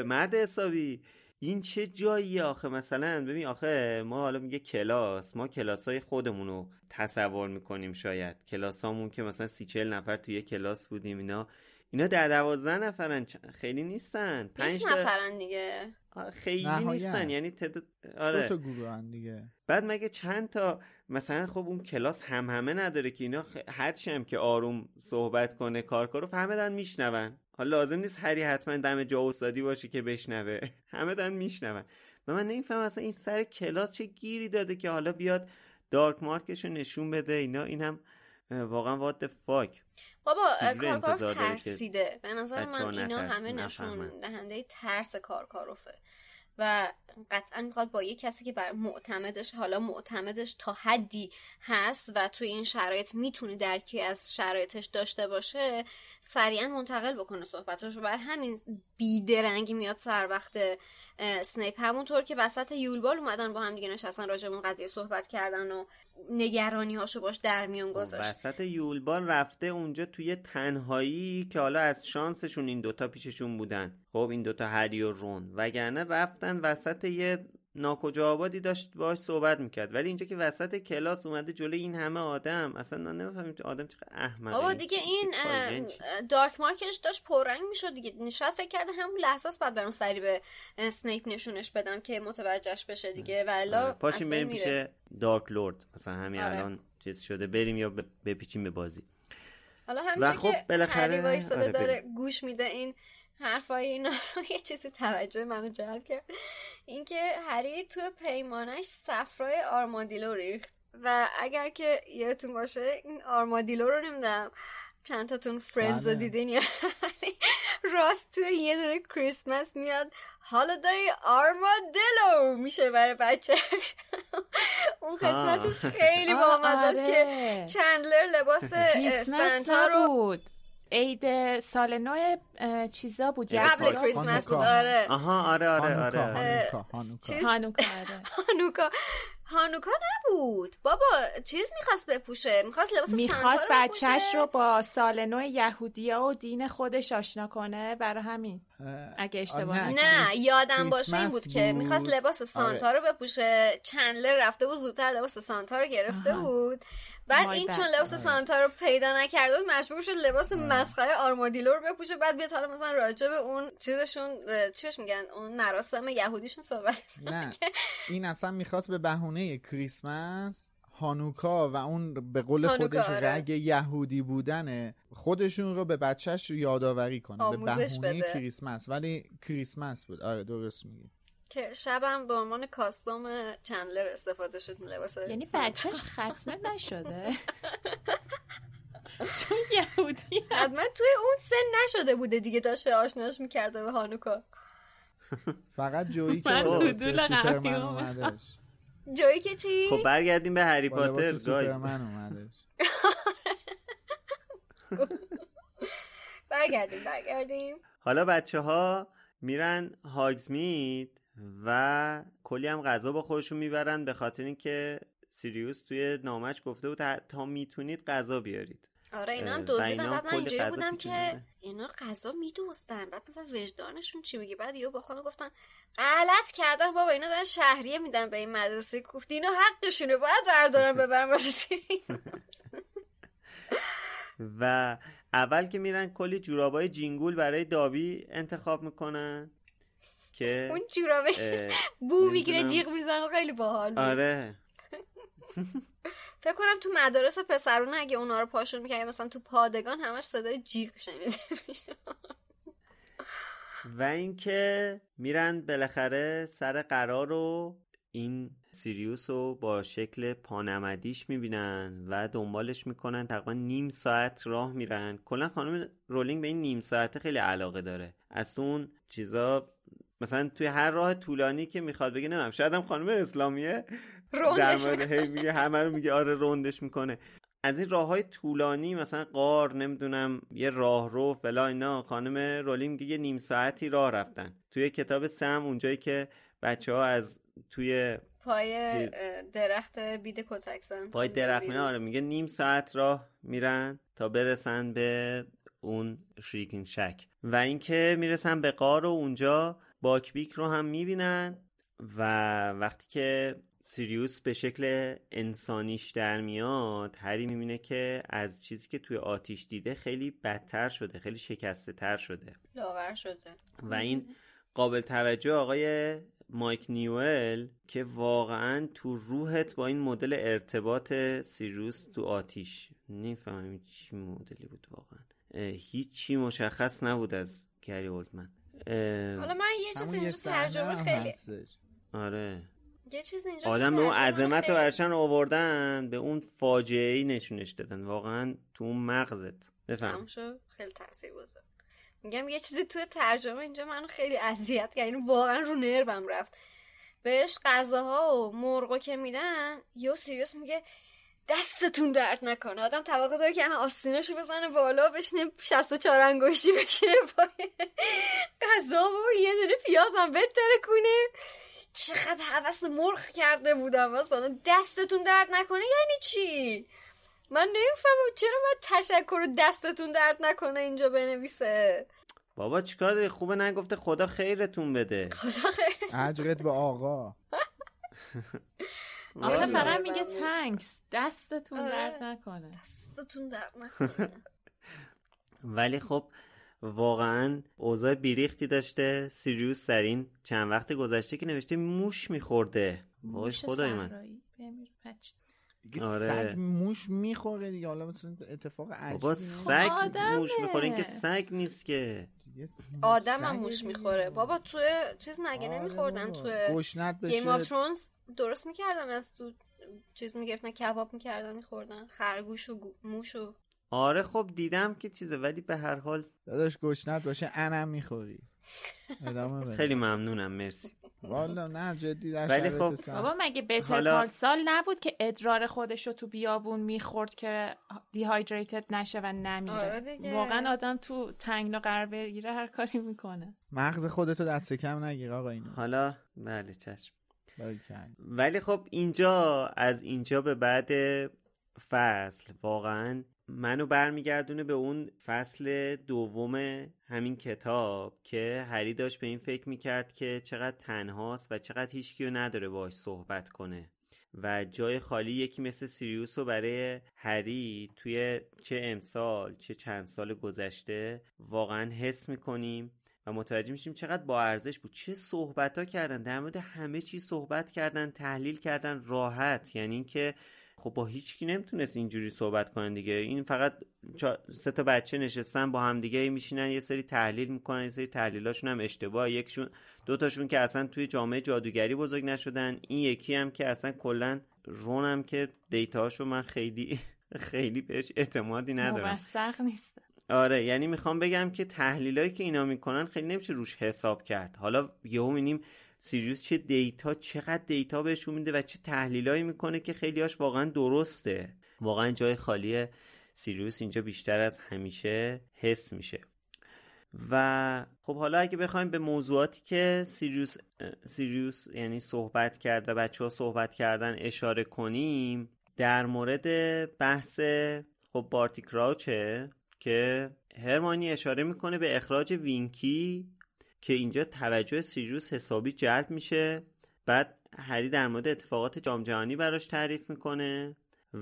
مرد حسابی. این چه جاییه آخه؟ مثلا ببین آخه ما حالا میگه کلاس. ما کلاس های خودمون رو تصور می‌کنیم شاید. کلاس هامون که مثلا سی چل نفر توی یه کلاس بودیم اینا. اینا در دوازده نفرن خیلی نیستن. 20 تا- نفرن دیگه. خیلی نهایت. نیستن. یعنی تعداد دو آره تا گروه دیگه. بعد مگه چند تا مثلا خب اون کلاس هم همه نداره که اینا خ... هرچی هم که آروم صحبت کنه کار کنه همه دارن میشنون. حالا لازم نیست هری حتما دم جا استادی باشه که بشنوه. <laughs> همه دارن میشنون. و من نمی‌فهمم اصلا این سر کلاس چه گیری داده که حالا بیاد دارک مارکش رو نشون بده. اینا این هم واقعا وات فاک بابا کارکاروف ترسیده. به نظر من اینا همه نشون دهنده ترس کارکاروفه. و قطعا می‌خواد با یه کسی که بر معتمدش حالا معتمدش تا حدی هست و توی این شرایط می‌تونه درکی از شرایطش داشته باشه سریعا منتقل بکنه صحبتش و بر همین بیدرنگی میاد سر وقت سنیپ. همونطور که وسط یولبال اومدن با هم دیگه نشستن راجع اون قضیه صحبت کردن و نگرانی هاشو باش در میون خب، گذاشت. وسط یولبال رفته اونجا توی تنهایی که حالا از شانسشون این دوتا پیششون بودن. خب این دوتا هری و رون. وگرنه رفتن وسط یه ناکجا آبادی داشت باش صحبت می‌کرد. ولی اینجا که وسط کلاس اومده جلوی این همه آدم اصلا نمی‌فهمیم آدم چقدر احمقه. بابا دیگه این دارک مارکش داشت پررنگ می‌شد دیگه. نشاط فکر کرده همون لحظه است بعد برام سری به سنیپ نشونش بدم که متوجهش بشه دیگه. والا آره. پاشیم بریم پیش دارک لورد. مثلا همین آره. الان چیز شده بریم یا بپیچیم به بازی. حالا همینجا خب که بالاخره آره داره گوش میده این حرفای اینا رو <laughs> یه چیزی توجه منو جلب کرد. اینکه هری تو پیمانش صفرای آرمادیلو ریخت. و اگر که یادتون باشه این آرمادیلو رو نمی‌دونم چند تاتون Friends رو بله. دیدین یا راست توی یه دونه کریسمس میاد. holiday armadillo میشه برای بچه <laughs> اون قسمتش خیلی بامزه است که آره. چندلر لباس <laughs> سانتا رو بود. عید سال نو چیزا بود قبل کریسمس بود آره. آها آره آره آره هانوکا هانوکا <laughs> هانوکا نبود. بابا چیز می‌خواست بپوشه. می‌خواست لباس می‌خواست بچهش رو با سال نو یهودیا و دین خودش آشنا کنه. برای همین. اگه اشتباه نه, نه یادم باشه این بود, که می‌خواست لباس سانتا آره. رو بپوشه. چندلر رفته بود زودتر لباس سانتا رو گرفته بود. بعد این چون لباس سانتا رو پیدا نکرده بود مجبور شد لباس مسخره آرمادیلو رو بپوشه. بعد بیاد حالا مثلا راجع به اون چیزشون چیش میگن؟ اون مراسم یهودیشون صحبت نه. این اصلا می‌خواست به بهونه کریسمس هانوکا و اون به قول خودش آره. رگ یهودی بودن خودشون رو به بچهش یادآوری کنه به بهونه کریسمس. ولی کریسمس بود. آره درست میگی. که شبم به عنوان کاستوم چندلر استفاده شد لباس. یعنی بچهش ختمه نشده. چون یهودی حتما توی اون سن نشده بوده دیگه داشته آشناش می‌کرده به هانوکا. فقط جویی که سوپرمن اومدش. جویی که چی؟ خب برگردیم به هری پاتر اومدش <laughs> برگردیم برگردیم. حالا بچه ها میرن هاگزمید و کلی هم غذا با خودشون می‌برن به خاطر اینکه سیریوس توی نامش گفته بود تا می‌تونید غذا بیارید. آره اینا هم دوزیدن بعد من اینجوری بودم که اینا غذا میدوستن بعد مثلا وجدانشون چی میگه بعد یهو با خانم گفتن غلط کردن بابا اینا دارن شهریه میدن به این مدرسه. گفتی اینا حقشونه باید بردارن <laughs> ببرن واسه و اول که میرن کلی جورابای جینگول برای دابی انتخاب می‌کنن که اون جورابه بو می‌گیره جیغ می‌زنه خیلی باحال آره. <laughs> فکر کنم تو مدارس پسرونه اگه اونا رو پاشون می‌کنه مثلا تو پادگان همش صدای جیغ شنیده <laughs> و اینکه میرن بالاخره سر قرار رو این سیریوس رو با شکل پانمدیش می‌بینن و دنبالش می‌کنن. تقریبا نیم ساعت راه میرن. کلا خانم رولینگ به این نیم ساعته خیلی علاقه داره. از اون چیزا مثلا توی هر راه طولانی که می‌خواد بگه نمیم شاید هم خانم اسلامیه. روندش میگه همه رو میگه آره روندش می‌کنه. از این راه های طولانی مثلا قار نمی‌دونم یه راه رو فلا اینا خانم رولی میگه یه نیم ساعتی راه رفتن. توی کتاب سم اونجایی که بچه ها از توی پای درخت بید کتکسن پای درخت آره میگه نیم ساعت راه میرن تا برسن به اون شریکین شک. و اینکه می‌رسن به قار و اونجا باکبیک رو هم می‌بینن و وقتی که سیریوس به شکل انسانیش در میاد هری می‌بینه که از چیزی که توی آتیش دیده خیلی بدتر شده خیلی شکسته تر شده. لاغر شده. و این قابل توجه آقای مایک نیوئل که واقعا تو روحت با این مدل ارتباط سیریوس تو آتیش. نمی‌فهمم چی مدلی بود واقعا. هیچی مشخص نبود از گری اولدمن حالا من یه چیز اینجا ترجمه خیلی آره. یه چیز اینجا آدم به اون عظمت رو برشن آوردن به اون فاجعه ای نشونش دادن. واقعا تو اون مغزت. بفهم. خیلی تاثیر بوده میگم یه چیزی تو ترجمه اینجا منو خیلی اذیت کرد. یعنی واقعا رو نربم رفت. بهش غذاها و مرغا که میدن یو سیریوس میگه دستتون درد نکنه. آدم توقع داره که آستیناشو بزنه بالا بشینه 64 انگشتی بشینه پای <laughs> غذا و یه دونه پیاز هم بتره کنه چقدر حوث مرغ کرده بودم مثلا دستتون درد نکنه یعنی چی؟ من نمی‌فهمم چرا باید تشکر دستتون درد نکنه اینجا بنویسه. بابا چیکار خوبه نگفته خدا خیرتون بده. خدا خیر. اجرت به آقا. <laughs> آخه فقط میگه تنکس دستتون آره. درد نکنه. دستتون درد نکنه. <laughs> ولی خب واقعا اوضاع بیریختی داشته. سیریوس در این چند وقت گذشته که نوشته موش میخورده. وای خدای من. دیگه آره. سگ موش می‌خوره دیگه. حالا مثلا اتفاق عجیبی بابا. سگ آدمه. موش می‌خوره. این که سگ نیست که. آدم هم موش دیگه. می‌خوره. بابا تو چیز نگه آره نمیخوردن. تو Game of Thrones درست می‌کردن از تو چیز می‌گرفتن کباب می‌کردن میخوردن. خرگوش و گو- موش و آره خب دیدم که چیزه ولی به هر حال داداش گشنت باشه انم می‌خوری. ادامه بده. خیلی ممنونم مرسی. والا نه جدی ولی خب،. بابا مگه بهتر حالا- سال نبود که ادرار خودش رو تو بیابون می‌خورد که دیهایدریتد نشه و نمیره آره دیگه. واقعا آدم تو تنگنا قرار بگیره هر کاری می‌کنه. مغز خودتو دست کم نگیر آقا اینو حالا بله چشم. ولی خب اینجا از اینجا به بعد فصل واقعا منو برمیگردونه به اون فصل دوم همین کتاب که هری داشت به این فکر می‌کرد که چقدر تنهاست و چقدر هیچکی رو نداره باش صحبت کنه. و جای خالی یکی مثل سیریوس رو برای هری توی چه امسال چه چند سال گذشته واقعا حس می‌کنیم و متوجه میشیم چقدر با ارزش بود. چه صحبت ها کردن در مورد همه چیز صحبت کردن تحلیل کردن راحت. یعنی اینکه خب با هیچکی نمی‌تونست اینجوری صحبت کنن دیگه. این فقط چا- سه تا بچه نشستن با هم دیگه میشینن یه سری تحلیل می‌کنن یه سری تحلیلاشون هم اشتباه یکشون دوتاشون که اصلا توی جامعه جادوگری بزرگ نشدن. این یکی هم که اصلا کلا رون هم که data شو من خیلی خیلی بهش اعتمادی ندارم. موثق نیست. آره یعنی می‌خوام بگم که تحلیلایی که اینا می‌کنن خیلی نمیشه روش حساب کرد. حالا یهو می‌بینیم سیریوس چه data چقدر data بهشون میده و چه تحلیلایی می‌کنه که خیلیاش واقعا درسته. واقعا جای خالی سیریوس اینجا بیشتر از همیشه حس میشه. و خب حالا اگه بخوایم به موضوعاتی که سیریوس سیریوس یعنی صحبت کرد و بچه ها صحبت کردن اشاره کنیم در مورد بحث خب بارتی کراوچه که هرمانی اشاره می‌کنه به اخراج وینکی که اینجا توجه سیریوس حسابی جلب میشه. بعد هری در مورد اتفاقات جام جهانی براش تعریف می‌کنه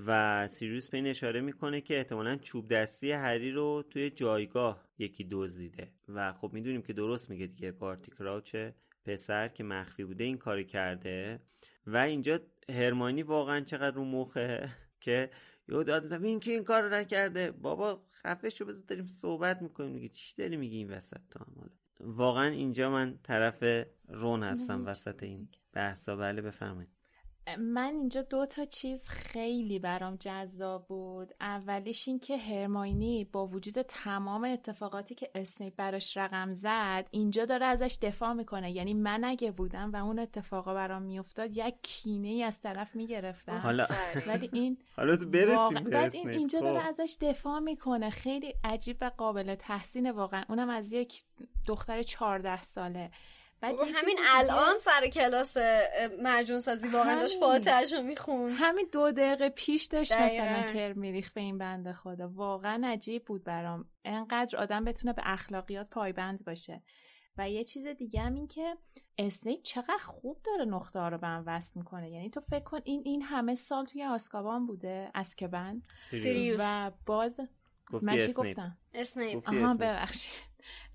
و سیریوس به این اشاره می‌کنه که احتمالا چوب دستی هری رو توی جایگاه یکی دزدیده. و خب می‌دونیم که درست میگه دیگه بارتی کراوچ پسر که مخفی بوده این کاری کرده. و اینجا هرمانی واقعا چقدر رو مخه که یهو داد می‌زنه این که این کار رو نکرده؟ بابا خفه شو بذار صحبت می‌کنیم. میگه چی داری میگی این وسط تو واقعا اینجا من طرف رون هستم وسط این بحثا. بله بفرمایید. من اینجا دو تا چیز خیلی برام جذاب بود. اولیش این که هرماینی با وجود تمام اتفاقاتی که اسنیپ براش رقم زد اینجا داره ازش دفاع می‌کنه. یعنی من اگه بودم و اون اتفاقا برام میافتاد یک کینه ای از طرف می‌گرفتم. حالا ولی این حالا برسیم به این. اینجا خب. داره ازش دفاع می‌کنه. خیلی عجیب و قابل تحسین واقعا. اونم از یک دختر 14 ساله. بعد همین الان سر کلاس معجون سازی واقعا داشت. فاتحش رو می‌خوند. همین دو دقیقه پیش داشت دقیقاً. مثلا کر میریخ به این بنده خدا. واقعا عجیب بود برام. انقدر آدم بتونه به اخلاقیات پایبند باشه. و یه چیز دیگه هم این که اسنیپ چقدر خوب داره نقطه ها رو به هم وصل می‌کنه. یعنی تو فکر کن این این همه سال توی آسکابان بوده اسکبن سیریوس. و باز گفتی من چی. گفتم؟ اسنیپ. آها. ببخشید.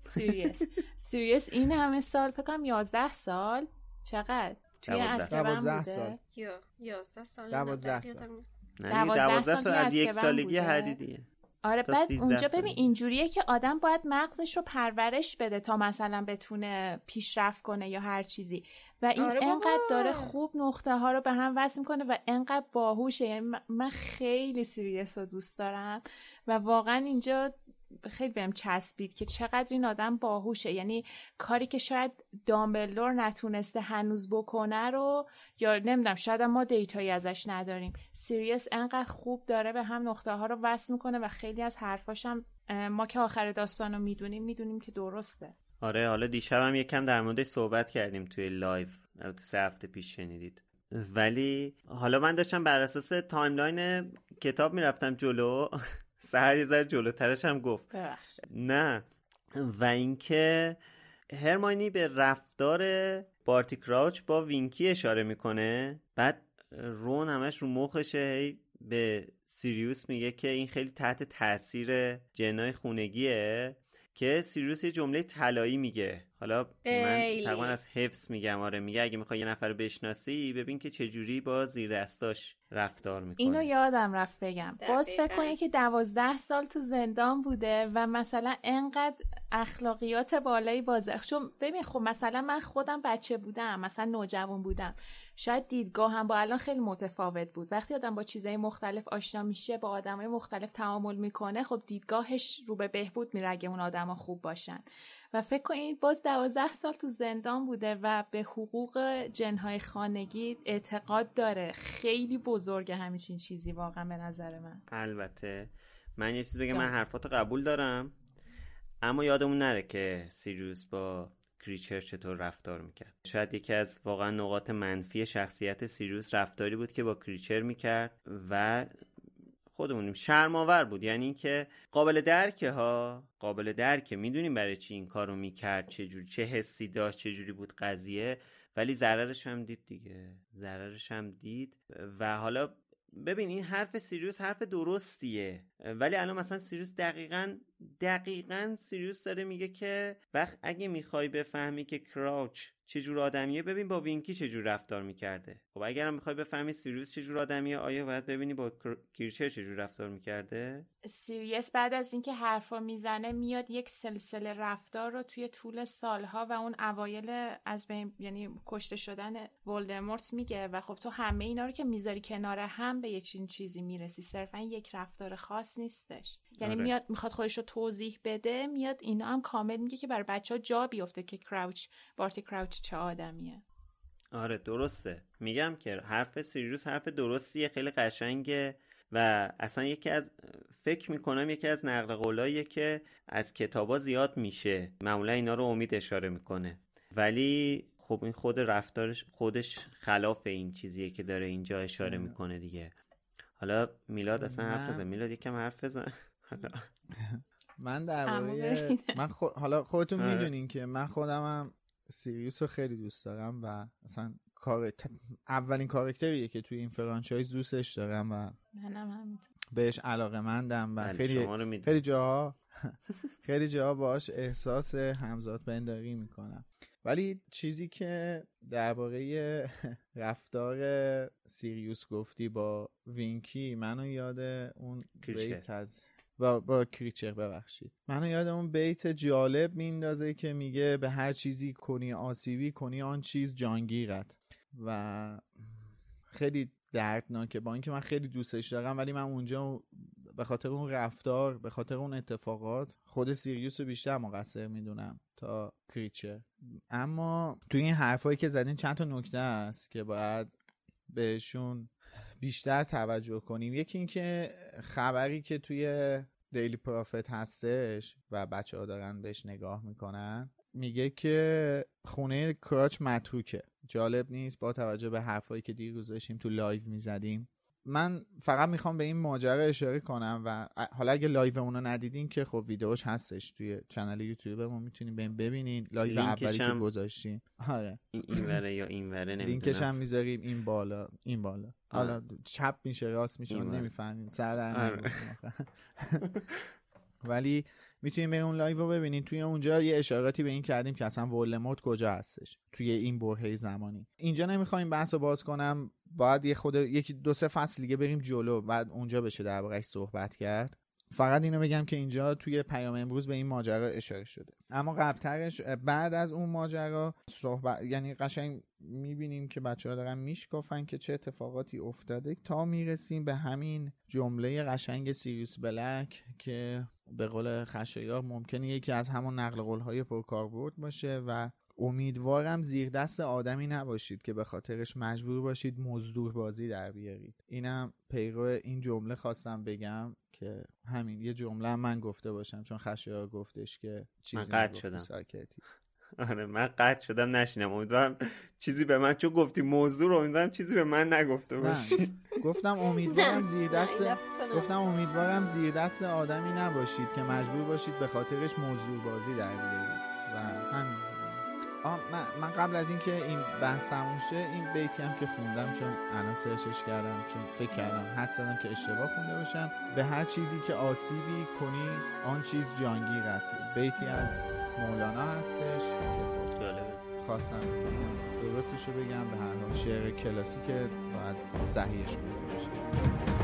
سیریس. سیریس این همه سال فکر کنم 11 سال. چقدر؟ توی دوازده. آزکابان بوده؟ سال. یا یازده سال دوازده نه، سال. دوازده سال از یک سالگی. هری دیگه آره بعد اونجا ببین اینجوریه که آدم باید مغزش رو پرورش بده تا مثلا بتونه پیشرفت کنه یا هر چیزی. و این آره انقدر داره خوب نقطه ها رو به هم وصل می‌کنه و انقدر باهوشه. یعنی من خیلی سیریس رو دوست دارم و واقعا اینجا خیلی بهم چسبید که چقدر این آدم باهوشه. یعنی کاری که شاید دامبلور نتونسته هنوز بکنه رو یا نمی‌دونم شاید ما data یی ازش نداریم. سیریس انقدر خوب داره به هم نقطه ها رو وصل می‌کنه و خیلی از حرفاشم ما که آخر داستان رو می‌دونیم می‌دونیم که درسته. آره حالا دیشب هم یکم در موردش صحبت کردیم توی live سه هفته پیش شنیدید. ولی حالا من داشتم بر اساس timeline کتاب می‌رفتم جلو. سهر یه ذره جلوترش هم گفت. نه. و اینکه هرماینی به رفتار بارتی کراوچ با وینکی اشاره می‌کنه. بعد رون همش رو مخشه به سیریوس میگه که این خیلی تحت تاثیر جنای خونگیه که سیریوس یه جمله طلایی میگه. حالا من تقریبا از حفظ میگم آره میگه اگه می‌خوای یه نفر بشناسی ببین که چجوری با زیر دستاش رفتار می‌کنه اینو یادم رفت بگم. باز فکر کنی که دوازده سال تو زندان بوده و مثلا انقدر اخلاقیات بالایی بازه چون ببین خب مثلا من خودم بچه بودم مثلا نوجوان بودم. شاید دیدگاه هم با الان خیلی متفاوت بود. وقتی آدم با چیزای مختلف آشنا میشه با آدمای مختلف تعامل می‌کنه خب دیدگاهش رو به بهبود میره اگه اون آدما خوب باشن. و فکر کنید باز دوازده سال تو زندان بوده و به حقوق جنهای خانگی اعتقاد داره. خیلی بزرگه همیشین چیزی واقعا به نظر من. البته. من یه چیزی بگم من حرفات قبول دارم اما یادمون نره که سیریوس با کریچر چطور رفتار می‌کرد. شاید یکی از واقعا نقاط منفی شخصیت سیریوس رفتاری بود که با کریچر می‌کرد و خودمونیم. شرماور بود. یعنی اینکه قابل درکه ها؟ قابل درکه. می‌دونیم برای چی این کارو می‌کرد چه جوری چه حسی داشت چه جوری بود قضیه. ولی ضررش هم دید دیگه. ضررش هم دید. و حالا ببین این حرف سیریوس حرف درستیه. ولی الان مثلا سیریوس دقیقا دقیقا سیریوس داره میگه که وقت اگه می‌خوای بفهمی که کراوچ چجور آدمیه ببین با وینکی چجور رفتار می‌کرده. خب اگرم می‌خوای بفهمی سیریوس چجور آدمیه آیا باید ببینی با کریچر چجور رفتار می‌کرده؟ سیریوس بعد از اینکه حرفا می‌زنه میاد یک سلسله رفتار رو توی طول سالها و اون اوایل از بین یعنی کشته شدن ولدمورت میگه و خب تو همه اینا رو که می‌ذاری کنار هم به یه چیزی می‌رسی. صرفا یک رفتار خاص نیستش. یعنی آره. میاد می‌خواد خودش رو توضیح بده میاد اینا هم کامل میگه که برای بچه ها جا بیفته که کراوچ بارتی کراوچ چه آدمیه. آره درسته. میگم که حرف سیریوس حرف درستیه خیلی قشنگه و اصلا یکی از فکر می‌کنم یکی از نقل قولاییه که از کتابا زیاد میشه. معمولا اینا رو امید اشاره می‌کنه. ولی خب این خود رفتارش خودش خلاف این چیزیه که داره اینجا اشاره. می‌کنه دیگه. حالا میلاد اصلا حرف بزن. میلاد یکم حرف بزن. من درباره من حالا خودتون آره. می‌دونین که من خودمم سیریوس رو خیلی دوست دارم و اصلا کار اولین کارکتریه که توی این فرانچایز دوستش دارم و منم بهش علاقه مندم و خیلی خیلی جاها خیلی جاها باش احساس همزاد بنداری می‌کنم. ولی چیزی که درباره <laughs> رفتار سیریوس گفتی با وینکی منو یاد اون بیت از با, با کریچر ببخشید. منو یاد اون بیت جالب میندازه که میگه به هر چیزی کنی آسیبی کنی آن چیز جانگیرت. و خیلی دردناکه. با اینکه من خیلی دوستش دارم ولی من اونجا به خاطر اون رفتار به خاطر اون اتفاقات خود سیریوس رو بیشتر مقصر می‌دونم تا کریچر. اما توی این حرفایی که زدین چند تا نکته است که باید بهشون بیشتر توجه کنیم. یکی اینکه خبری که توی Daily Prophet هستش و بچه ها دارن بهش نگاه می‌کنن میگه که خونه کراوچ متروکه. جالب نیست با توجه به حرفایی که دیروز داشتیم تو live می‌زدیم. من فقط می‌خوام به این ماجرا اشاره کنم و حالا اگه live اونو ندیدین که خب ویدیوش هستش توی channel یوتیوب ما می‌تونین بریم ببینین. live اولی که گذاشتیم. آره. این وره یا این وره لینکش هم می‌ذاریم این بالا این بالا. حالا چپ میشه راست میشه نمی‌فهمیم. سر آره. <laughs> ولی می‌تونیم به اون live رو ببینین توی اونجا یه اشاراتی به این کردیم که اصلا ولدمورت کجا هستش؟ توی این برهه زمانی. اینجا نمی‌خوایم بحث رو باز کنم. باید یه خود یکی دو سه فصل دیگه بریم جلو بعد اونجا بشه در صحبت کرد. فقط اینو بگم که اینجا توی پیام امروز به این ماجرا اشاره شده. اما قبلترش بعد از اون ماجرا صحبت یعنی قشنگ می‌بینیم که بچه ها دارن میشکافن که چه اتفاقاتی افتاده. تا می‌رسیم به همین جمله قشنگ سیریوس بلک که به قول خشایار ممکنه یکی از همون نقل قول های پرکاربرد باشه و امیدوارم زیر دست آدمی نباشید که به خاطرش مجبور باشید مزدور بازی در بیارید. اینم پیرو این جمله خواستم بگم که همین یه جمله من گفته باشم چون خشایار گفتش که چیزی من قد شدم. ساکتی. آره من قطع شدم نشینم. امیدوارم چیزی به من چون گفتی موضوع رو امیدوارم چیزی به من نگفته باشی. گفتم <laughs> امیدوارم زیر دست گفتم امیدوارم زیر دست آدمی نباشید که مجبور باشید به خاطرش موضوع بازی در بیارید. و همین من, من قبل از اینکه این بحث تموم شه این بیتی هم که خوندم چون الان سرچش کردم چون فکر کردم حد زدم که اشتباه خونده باشم. به هر چیزی که آسیبی کنی آن چیز جانگیرتی بیتی از مولانا هستش. خواستم درستش رو بگم به هر حال شعر کلاسیک باید صحیحش کنده باشه.